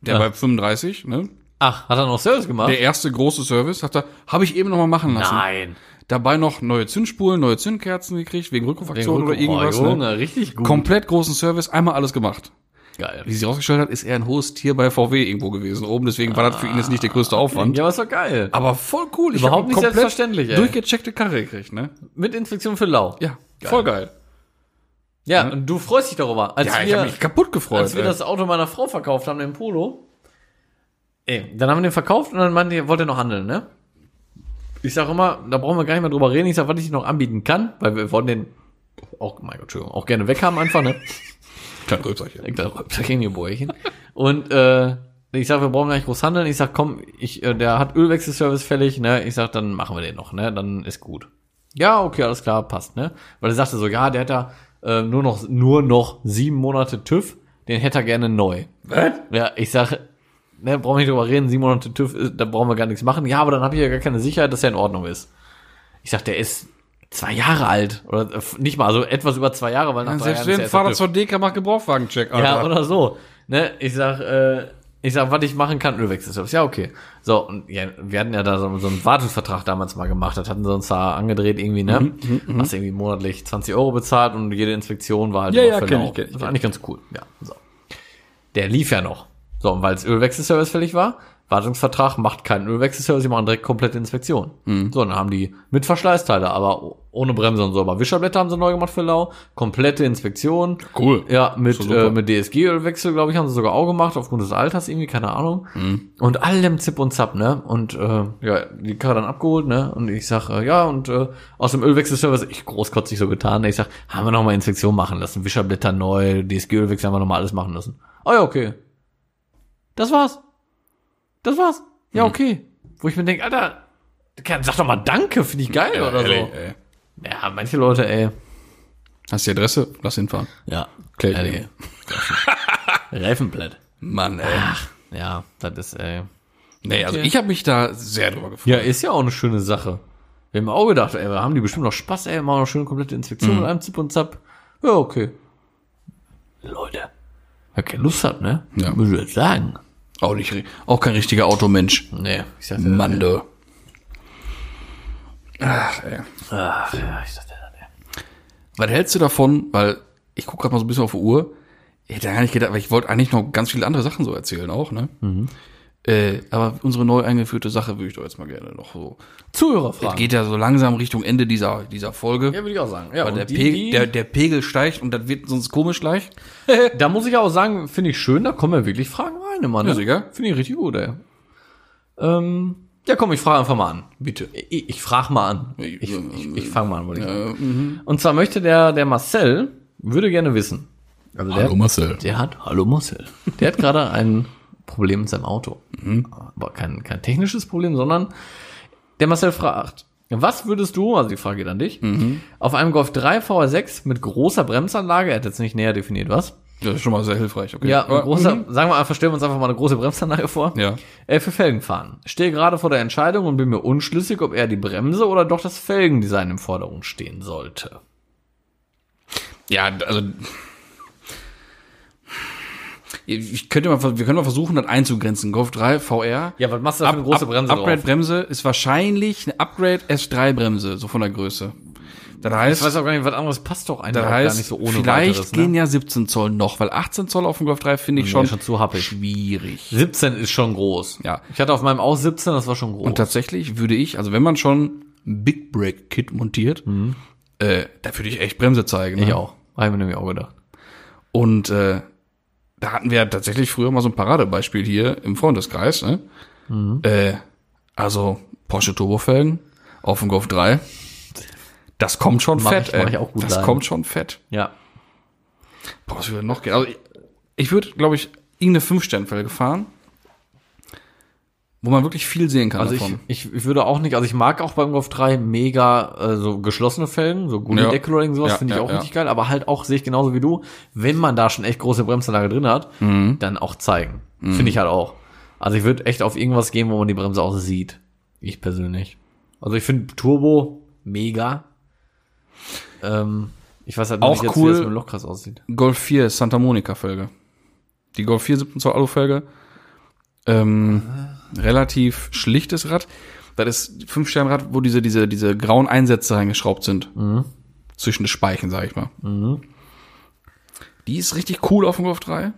Der Ja. bei 35, ne? Ach, hat er noch Service gemacht? Der erste große Service, sagt er, habe ich eben noch mal machen lassen. Nein. Dabei noch neue Zündspulen, neue Zündkerzen gekriegt, wegen Rückrufaktion oder Oh, irgendwas. Junge, ne? richtig gut. Komplett großen Service, einmal alles gemacht. Geil. Wie sie rausgestellt hat, ist er ein hohes Tier bei VW irgendwo gewesen oben, deswegen war das für ihn jetzt nicht der größte Aufwand. Ja, ist doch geil. Aber voll cool. Ich Überhaupt nicht selbstverständlich, ey. Durchgecheckte Karre gekriegt, ne? Mit Inspektion für Lau. Ja, voll geil. Ja, und du freust dich darüber. Als Ja, ich wir, habe mich kaputt gefreut. als wir ey. das Auto meiner Frau verkauft haben, den Polo, ey, dann haben wir den verkauft und dann meinte ihr, wollt ihr noch handeln, ne? Ich sag immer, da brauchen wir gar nicht mehr drüber reden. Ich sag, was ich noch anbieten kann, weil wir wollen den auch, mein Gott, Entschuldigung, auch gerne weghaben einfach, ne? Kein glaube, da gehen die Bäuerchen. Und äh, ich sag, wir brauchen gar nicht groß handeln. Ich sag, komm, ich, äh, der hat Ölwechselservice fällig, ne? Ich sag, dann machen wir den noch, ne? Dann ist gut. Ja, okay, alles klar, passt, ne? Weil er sagte so, ja, der hat da äh, nur noch nur noch sieben Monate TÜV, den hätte er gerne neu. Was? Ja, ich sag, ne, brauchen wir nicht drüber reden, sieben Monate TÜV, äh, da brauchen wir gar nichts machen. Ja, aber dann habe ich ja gar keine Sicherheit, dass er in Ordnung ist. Ich sag, der ist zwei Jahre alt oder äh, nicht mal, also etwas über zwei Jahre, weil nach drei Selbst Jahren ist Vater TÜV. zur Deka macht Gebrauchwagencheck, Alter. Ja, oder so. Ne, ich sag, äh, ich sag, was ich machen kann, Ölwechselservice. Ja, okay. So, und ja, wir hatten ja da so, so einen Wartungsvertrag damals mal gemacht. Das hatten sie uns da angedreht irgendwie, ne? Mhm, Hast irgendwie monatlich 20 Euro bezahlt und jede Inspektion war halt Ja, ja, kenn lau. ich, kenn ich, Das war eigentlich ganz cool. Ja, so. Der lief ja noch. So, und weil es Ölwechselservice fällig war, Wartungsvertrag macht keinen Ölwechselservice, die machen direkt komplette Inspektion. Mhm. So, dann haben die mit Verschleißteile, aber ohne Bremse und so. Aber Wischerblätter haben sie neu gemacht für Lau. Komplette Inspektion. Cool. Ja, mit, äh, mit DSG-Ölwechsel, glaube ich, haben sie sogar auch gemacht, aufgrund des Alters irgendwie, keine Ahnung. Mhm. Und allem Zip und Zap, ne? Und äh, ja, die Karre dann abgeholt, ne? Und ich sag, äh, ja, und äh, aus dem Ölwechselservice, ich großkotzig so getan, ne? ich sag, haben wir noch mal Inspektion machen lassen, Wischerblätter neu, DSG-Ölwechsel haben wir noch mal alles machen lassen. Oh ja, okay. Das war's. Das war's. Ja, Mhm. okay. Wo ich mir denke, Alter, sag doch mal Danke, finde ich geil oder so. ehrlich, ey. Ja, manche Leute, ey. Hast du die Adresse? Lass hinfahren. Ja, Klär ich <laughs> ehrlich. Reifenblatt. Mann, ey. Ja, das ist, ey. nee, also ich habe mich da sehr drüber gefreut. Ja, ist ja auch eine schöne Sache. Wir haben auch gedacht, ey, wir haben die bestimmt noch Spaß, ey, machen noch schöne komplette Inspektion mit einem Zip und Zap. Ja, okay. Leute, wer keine Lust hat, ne? Ja. Würde ich jetzt sagen. Auch nicht, auch kein richtiger Automensch. Nee, ich sagte, Mann, du. Ach, ey. Ach, ja, ich sagte, nee. Was hältst du davon? Weil ich gucke gerade mal so ein bisschen auf die Uhr. Ich hätte gar nicht gedacht, weil ich wollte eigentlich noch ganz viele andere Sachen so erzählen auch, ne? Äh, aber unsere neu eingeführte Sache würde ich doch jetzt mal gerne noch so. Es Zuhörerfragen. geht ja so langsam Richtung Ende dieser, dieser Folge. Ja, würde ich auch sagen. Ja, weil und der, die, Pegel, die, Der, der Pegel steigt und das wird sonst komisch gleich. <laughs> da muss ich auch sagen, finde ich schön, da kommen ja wirklich Fragen rein, immer, ne? Ja, sicher. Finde ich richtig gut, ey. Ähm, ja, komm, ich frage einfach mal an. Bitte. Ich, ich frage mal an. Ich, ich, ich fange mal an, wollte ich sagen. mhm. Und zwar möchte der, der Marcel, würde gerne wissen. Also der, Marcel. der hat, hallo Marcel, der hat gerade ein Problem mit seinem Auto. Aber kein, kein technisches Problem, sondern der Marcel fragt, was würdest du, also die Frage geht an dich, auf einem Golf 3 VR6 mit großer Bremsanlage, er hat jetzt nicht näher definiert, was? Das ist schon mal sehr hilfreich, okay. Ja, Aber, großer, mhm. sagen wir einfach, stellen wir uns einfach mal eine große Bremsanlage vor. Ja. Äh, für Felgen fahren. Stehe gerade vor der Entscheidung und bin mir unschlüssig, ob eher die Bremse oder doch das Felgendesign im Vordergrund stehen sollte. Ja, also. Ich könnte mal, wir können mal versuchen, das einzugrenzen. Golf 3 VR. Ja, was machst du da für eine große Bremse Upgrade drauf? Bremse ist wahrscheinlich eine Upgrade S3 Bremse, so von der Größe. Das Ich heißt, weiß auch gar nicht, was anderes passt doch das heißt, gar nicht so ohne vielleicht weiteres, gehen ne? ja 17 Zoll noch, weil 18 Zoll auf dem Golf 3 finde ich Nee, schon, schon zu happig. schwierig. 17 ist schon groß. Ja. Ich hatte auf meinem auch 17, das war schon groß. Und tatsächlich würde ich, also wenn man schon ein Big Break Kit montiert, äh, da würde ich echt Bremse zeigen. Mhm. ich ne? auch. Habe ich mir nämlich auch gedacht. Und äh, da hatten wir tatsächlich früher mal so ein Paradebeispiel hier im Freundeskreis. Ne? Mhm. Äh, also Porsche Turbofelgen auf dem Golf 3. Das kommt schon Mach fett, ich- ey. ich auch gut das leiden. kommt schon fett. Ja. Boah, was würde noch gehen? Also ich, ich würde, glaube ich, irgendeine Fünf-Sternfelge fahren, wo man wirklich viel sehen kann Also ich, davon. ich, ich würde auch nicht, also ich mag auch beim Golf 3 mega äh, so geschlossene Felgen, so gute Ja. Deckel oder sowas, Ja, finde ich ja, auch richtig geil, aber halt auch, sehe ich genauso wie du, wenn man da schon echt große Bremsanlage drin hat, Mhm. dann auch zeigen. Finde ich halt auch. Also ich würde echt auf irgendwas gehen, wo man die Bremse auch sieht. Ich persönlich. Also ich finde Turbo mega. Ähm, ich weiß halt Auch nicht jetzt, cool. wie das mit dem Lochkreis aussieht. Golf 4 Santa Monica Felge. Die Golf 4 17 Zoll Alufelge. Ähm, relativ schlichtes Rad. Das ist fünf Stern Rad, wo diese diese diese grauen Einsätze reingeschraubt sind. Zwischen den Speichen, sag ich mal. Die ist richtig cool auf dem Golf 3.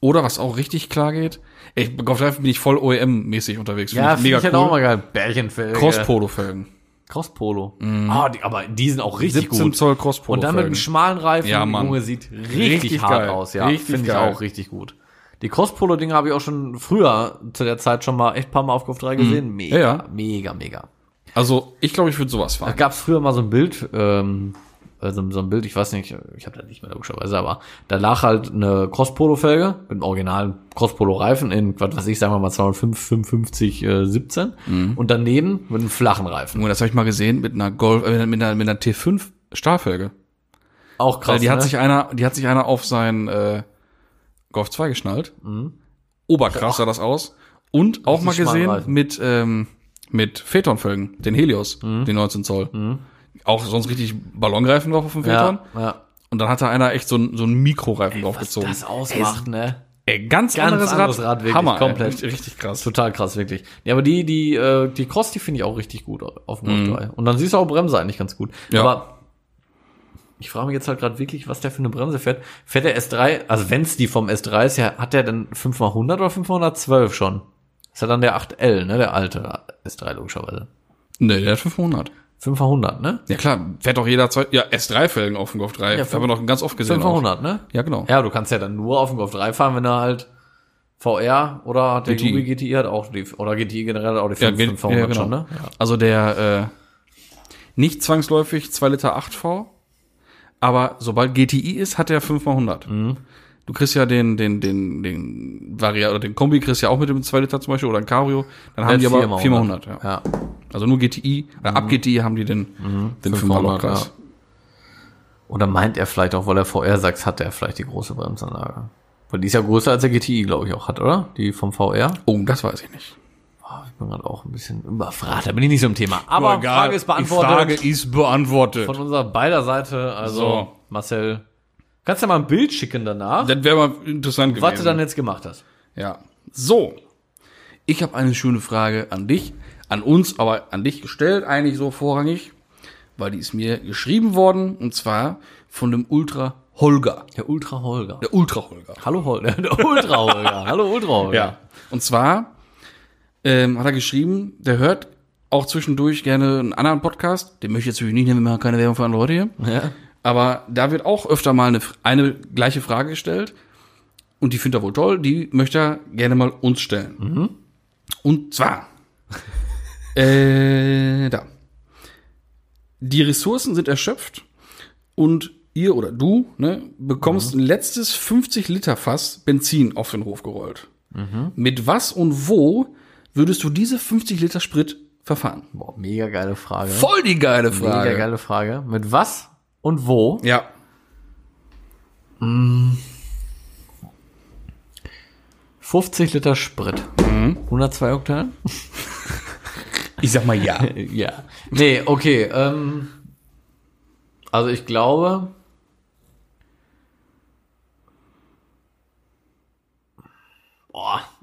Oder was auch richtig klar geht, ich, Golf 3 bin ich voll OEM-mäßig unterwegs. Find Ja, ich finde ich halt cool. auch mal geil. Bärchenfelge. Cross-Polo-Felgen. Cross-Polo. Ah, die, aber die sind auch richtig 17 gut. Zoll Cross-Polo. Und dann mit einem schmalen Reifen, Ja, Mann. Junge, sieht richtig, Richtig hart geil. aus, ja. Finde ich auch richtig gut. Die Cross-Polo-Dinger habe ich auch schon früher zu der Zeit schon mal echt paar Mal auf Golf 3 gesehen. Mega, Mhm. Ja, ja. mega, mega. Also, ich glaube, ich würde sowas Da fahren. gab es früher mal so ein Bild, ähm, also so ein Bild, ich weiß nicht, ich habe da nicht mehr logischerweise, aber da lag halt eine Cross-Polo-Felge mit einem originalen Cross-Polo-Reifen in, was weiß ich, sagen wir mal 205, 55, äh, 17 Mhm. und daneben mit einem flachen Reifen. Nur das habe ich mal gesehen mit einer Golf, äh, mit einer, mit einer T5 Stahlfelge. Auch krass, Weil die hat ne? sich einer, die hat sich einer auf sein äh, Golf 2 geschnallt. Oberkrass sah das aus. Und auch mal gesehen Reifen. mit ähm, mit Phaeton-Felgen, den Helios, den 19 Zoll. Auch sonst richtig Ballonreifen drauf auf dem Phaeton. ja, ja. Und dann hat da einer echt so einen so einen Mikroreifen Was draufgezogen. das ausmacht, ne? Ey, ganz, Ganz anderes, anderes Rad. Rad, wirklich, Hammer, komplett. Ey. Richtig, richtig krass. Total krass, wirklich. Ja, aber die, die, äh, die Cross, die finde ich auch richtig gut auf dem Golf 3. Und dann siehst du auch Bremse eigentlich ganz gut. Ja. Aber ich frage mich jetzt halt gerade wirklich, was der für eine Bremse fährt. Fährt der S3, also wenn's die vom S3 ist, ja, hat der denn 5x100 oder 512 schon? Ist ja dann der 8L, ne, der alte S3 logischerweise. Nee, der hat 500. 5x100, ne? Ja klar, fährt doch jeder zwei, ja, S3-Felgen auf dem Golf 3. Ja, Ja, haben wir noch ganz oft gesehen. 5x100, ne? Auch. Ja, genau. Ja, du kannst ja dann nur auf dem Golf 3 fahren, wenn er halt VR oder hat der GTI. Jubi GTI hat auch die, oder GTI generell hat auch die Ja, 5, G- 500 ja, genau. schon, ne? Ja. Also der äh, nicht zwangsläufig 2 Liter 8V, aber sobald GTI ist, hat er 5x100. Mhm. Du kriegst ja den, den, den, den Variant oder den Kombi kriegst ja auch mit dem 2 Liter zum Beispiel oder ein Cabrio. Dann haben die aber 4x100. ja. Ja. Also nur GTI, oder ab GTI haben die den, den 500 500, Preis. ja. Oder meint er vielleicht auch, weil er VR sagt, hat er vielleicht die große Bremsanlage? Weil die ist ja größer als der GTI, glaube ich, auch hat, oder? Die vom VR. Oh, das weiß ich nicht. Oh, ich bin gerade auch ein bisschen überfragt, da bin ich nicht so im Thema. Aber Frage ist beantwortet. Die Frage ist beantwortet. von unserer beider Seite. Also, So. Marcel, kannst du ja mal ein Bild schicken danach, Das wäre mal interessant gewesen. was du dann jetzt gemacht hast. Ja. So. Ich habe eine schöne Frage an dich, an uns, aber an dich gestellt, eigentlich so vorrangig, weil die ist mir geschrieben worden, und zwar von dem Ultra Holger. Der Ultra Holger. Der Ultra Holger. Hallo Holger. <laughs> Der Ultra Holger. Hallo Ultra Holger. Ja. Und zwar ähm, hat er geschrieben, der hört auch zwischendurch gerne einen anderen Podcast. Den möchte ich jetzt natürlich nicht nehmen, wir machen keine Werbung für andere Leute hier. Ja. Aber da wird auch öfter mal eine, eine gleiche Frage gestellt. Und die findet er wohl toll. Die möchte er gerne mal uns stellen. Und zwar, <laughs> äh, da. Die Ressourcen sind erschöpft und ihr oder du ne, bekommst ein letztes 50 Liter Fass Benzin auf den Hof gerollt. Mit was und wo würdest du diese 50 Liter Sprit verfahren? Boah, mega geile Frage. Voll die geile Frage. Mega geile Frage. Mit was und wo? Ja. 50 Liter Sprit. Mhm. 102 Oktan? <laughs> Ich sag mal ja. <laughs> ja. Nee, okay. Ähm, also ich glaube.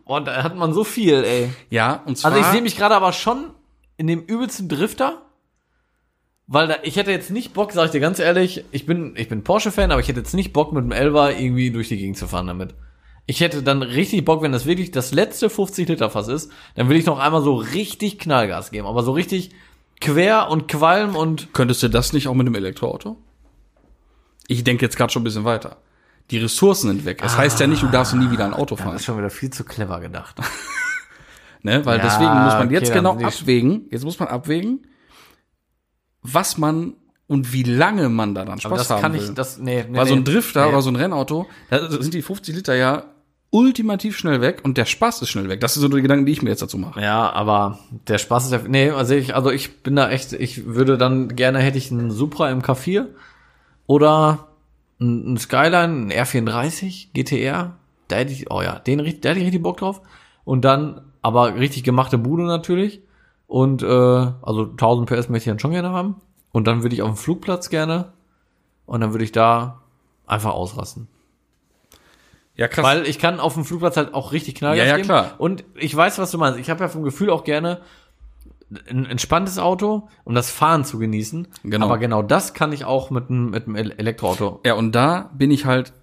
Boah, boah, da hat man so viel, ey. Ja, und zwar. Also ich sehe mich gerade aber schon in dem übelsten Drifter. Weil da, ich hätte jetzt nicht Bock, sag ich dir ganz ehrlich, ich bin, ich bin Porsche-Fan, aber ich hätte jetzt nicht Bock, mit dem Elva irgendwie durch die Gegend zu fahren damit. Ich hätte dann richtig Bock, wenn das wirklich das letzte 50 Liter Fass ist, dann will ich noch einmal so richtig Knallgas geben, aber so richtig quer und qualm und Könntest du das nicht auch mit einem Elektroauto? Ich denke jetzt gerade schon ein bisschen weiter. Die Ressourcen sind weg. Es heißt ja nicht, du darfst nie wieder ein Auto das fahren. ist schon wieder viel zu clever gedacht. <laughs> Ne? Weil Ja, deswegen muss man jetzt okay, genau abwägen. Jetzt muss man abwägen, was man und wie lange man da dann Spaß Aber das haben kann will. ich, das, nee, nee, Weil so ein. Drifter Nee. oder so ein Rennauto, da sind die 50 Liter ja ultimativ schnell weg und der Spaß ist schnell weg. Das sind so die Gedanken, die ich mir jetzt dazu mache. Ja, aber der Spaß ist ja, nee, also ich, also ich bin da echt, ich würde dann gerne, hätte ich einen Supra im K4 oder einen Skyline, einen R34 GTR, da hätte ich, oh ja, den, da hätte ich richtig Bock drauf und dann, aber richtig gemachte Bude natürlich und, äh, also 1000 PS möchte ich dann schon gerne haben und dann würde ich auf dem Flugplatz gerne und dann würde ich da einfach ausrasten. Ja, krass. Weil ich kann auf dem Flugplatz halt auch richtig Knallgas Ja, ja, geben. klar. Und ich weiß, was du meinst. Ich habe ja vom Gefühl auch gerne ein entspanntes Auto, um das Fahren zu genießen. Genau. Aber genau das kann ich auch mit einem, mit einem El- Elektroauto. ja, und da bin ich halt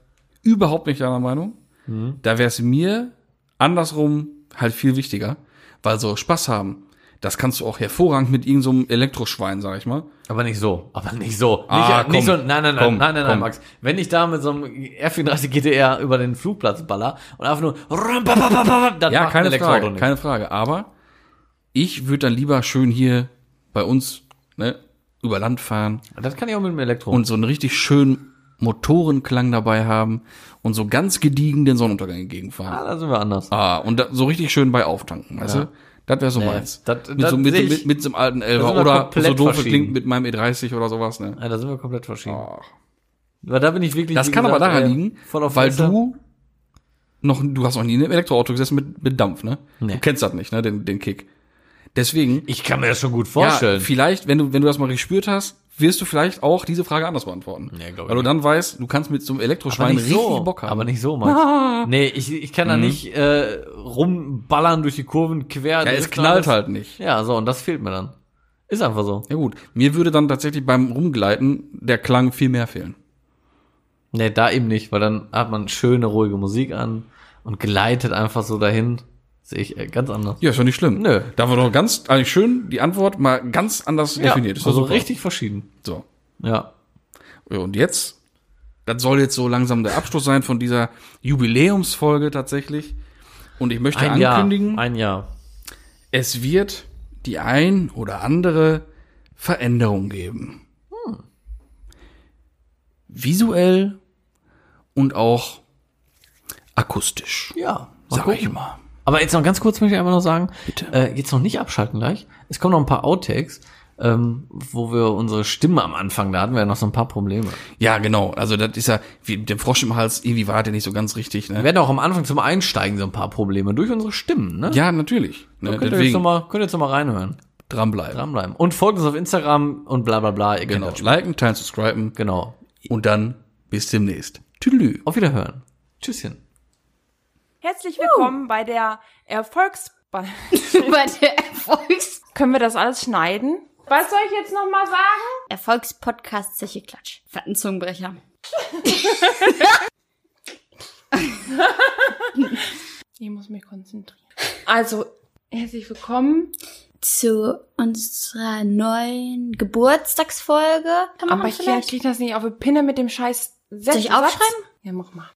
überhaupt nicht deiner Meinung. da wäre es mir andersrum halt viel wichtiger, weil so Spaß haben, das kannst du auch hervorragend mit irgendeinem so einem Elektroschwein, sag ich mal. Aber nicht so, aber nicht so. Ah, nicht, nicht komm. so, nein, nein, nein, Komm, nein, nein, nein. Max. Wenn ich da mit so einem R34 GTR über den Flugplatz baller und einfach nur, dann Ja, macht ein keine Elektroauto Frage, nicht. keine Frage. Aber ich würde dann lieber schön hier bei uns ne, über Land fahren Das kann ich auch mit dem Elektro. und so einen richtig schönen Motorenklang dabei haben und so ganz gediegen den Sonnenuntergang ah, entgegenfahren. da sind wir anders. Ah, und da, so richtig schön bei auftanken, weißt Ja. du? Das wäre so Nee, meins. das- mit, das so, mit, mit, mit, so einem alten Elfer oder so doof klingt mit meinem E30 oder sowas, ne? Ja, da sind wir komplett verschieden. Ach. Weil da bin ich wirklich. Das kann aber gesagt, daran äh, liegen, weil Wasser. du noch, du hast noch nie in einem Elektroauto gesessen mit, mit Dampf, ne? Nee. Du kennst das nicht, ne? Den, den Kick. Deswegen, Ich kann mir das schon gut ja, vorstellen. vielleicht, wenn du, wenn du das mal gespürt hast, wirst du vielleicht auch diese Frage anders beantworten. Nee, glaub ich weil du dann weißt, du kannst mit so einem Elektroschwein nicht richtig so. Bock haben. Aber nicht so, Max. nee, ich, ich kann da nicht äh, rumballern durch die Kurven quer. ja, es knallt halt nicht. Ja, so, und das fehlt mir dann. Ist einfach so. Ja gut, mir würde dann tatsächlich beim Rumgleiten der Klang viel mehr fehlen. Nee, da eben nicht, weil dann hat man schöne, ruhige Musik an und gleitet einfach so dahin. Sehe ich äh, ganz anders. Ja, ist doch nicht schlimm. Nö. Da war doch ganz, eigentlich schön, die Antwort mal ganz anders definiert. Ist also super. richtig verschieden. So. Ja. Ja, und jetzt, das soll jetzt so langsam der Abschluss sein von dieser Jubiläumsfolge tatsächlich. Und ich möchte Ein Jahr. ankündigen, Ein Jahr. es wird die ein oder andere Veränderung geben. Visuell und auch akustisch. Ja. Sag gucken. ich mal. Aber jetzt noch ganz kurz möchte ich einfach noch sagen, Bitte. Äh, jetzt noch nicht abschalten gleich. Es kommen noch ein paar Outtakes, ähm, wo wir unsere Stimme am Anfang, da hatten wir ja noch so ein paar Probleme. Ja, genau. Also das ist ja, wie mit dem Frosch im Hals, irgendwie war der nicht so ganz richtig. Wir Ne? werden auch am Anfang zum Einsteigen so ein paar Probleme durch unsere Stimmen, ne? Ja, natürlich. Ne? könnt ihr jetzt noch mal, könnt ihr jetzt noch mal reinhören. dranbleiben. Dranbleiben. Und folgt uns auf Instagram und bla bla bla. Ihr Genau. Liken, teilen, subscriben. Genau. Und dann bis demnächst. Tüdelü. Auf Wiederhören. Tschüsschen. Herzlich willkommen bei der Erfolgs... <laughs> <laughs> Bei der Erfolgs Können wir das alles schneiden? Was soll ich jetzt noch mal sagen? Erfolgspodcast Zeche Klatsch. Fetten Zungenbrecher. Ich muss mich konzentrieren. Also, herzlich willkommen. Zu unserer neuen Geburtstagsfolge. Aber ich vielleicht? krieg das nicht auf die Pinne mit dem scheiß Sätze- Soll ich aufschreiben? Ja, mach mal.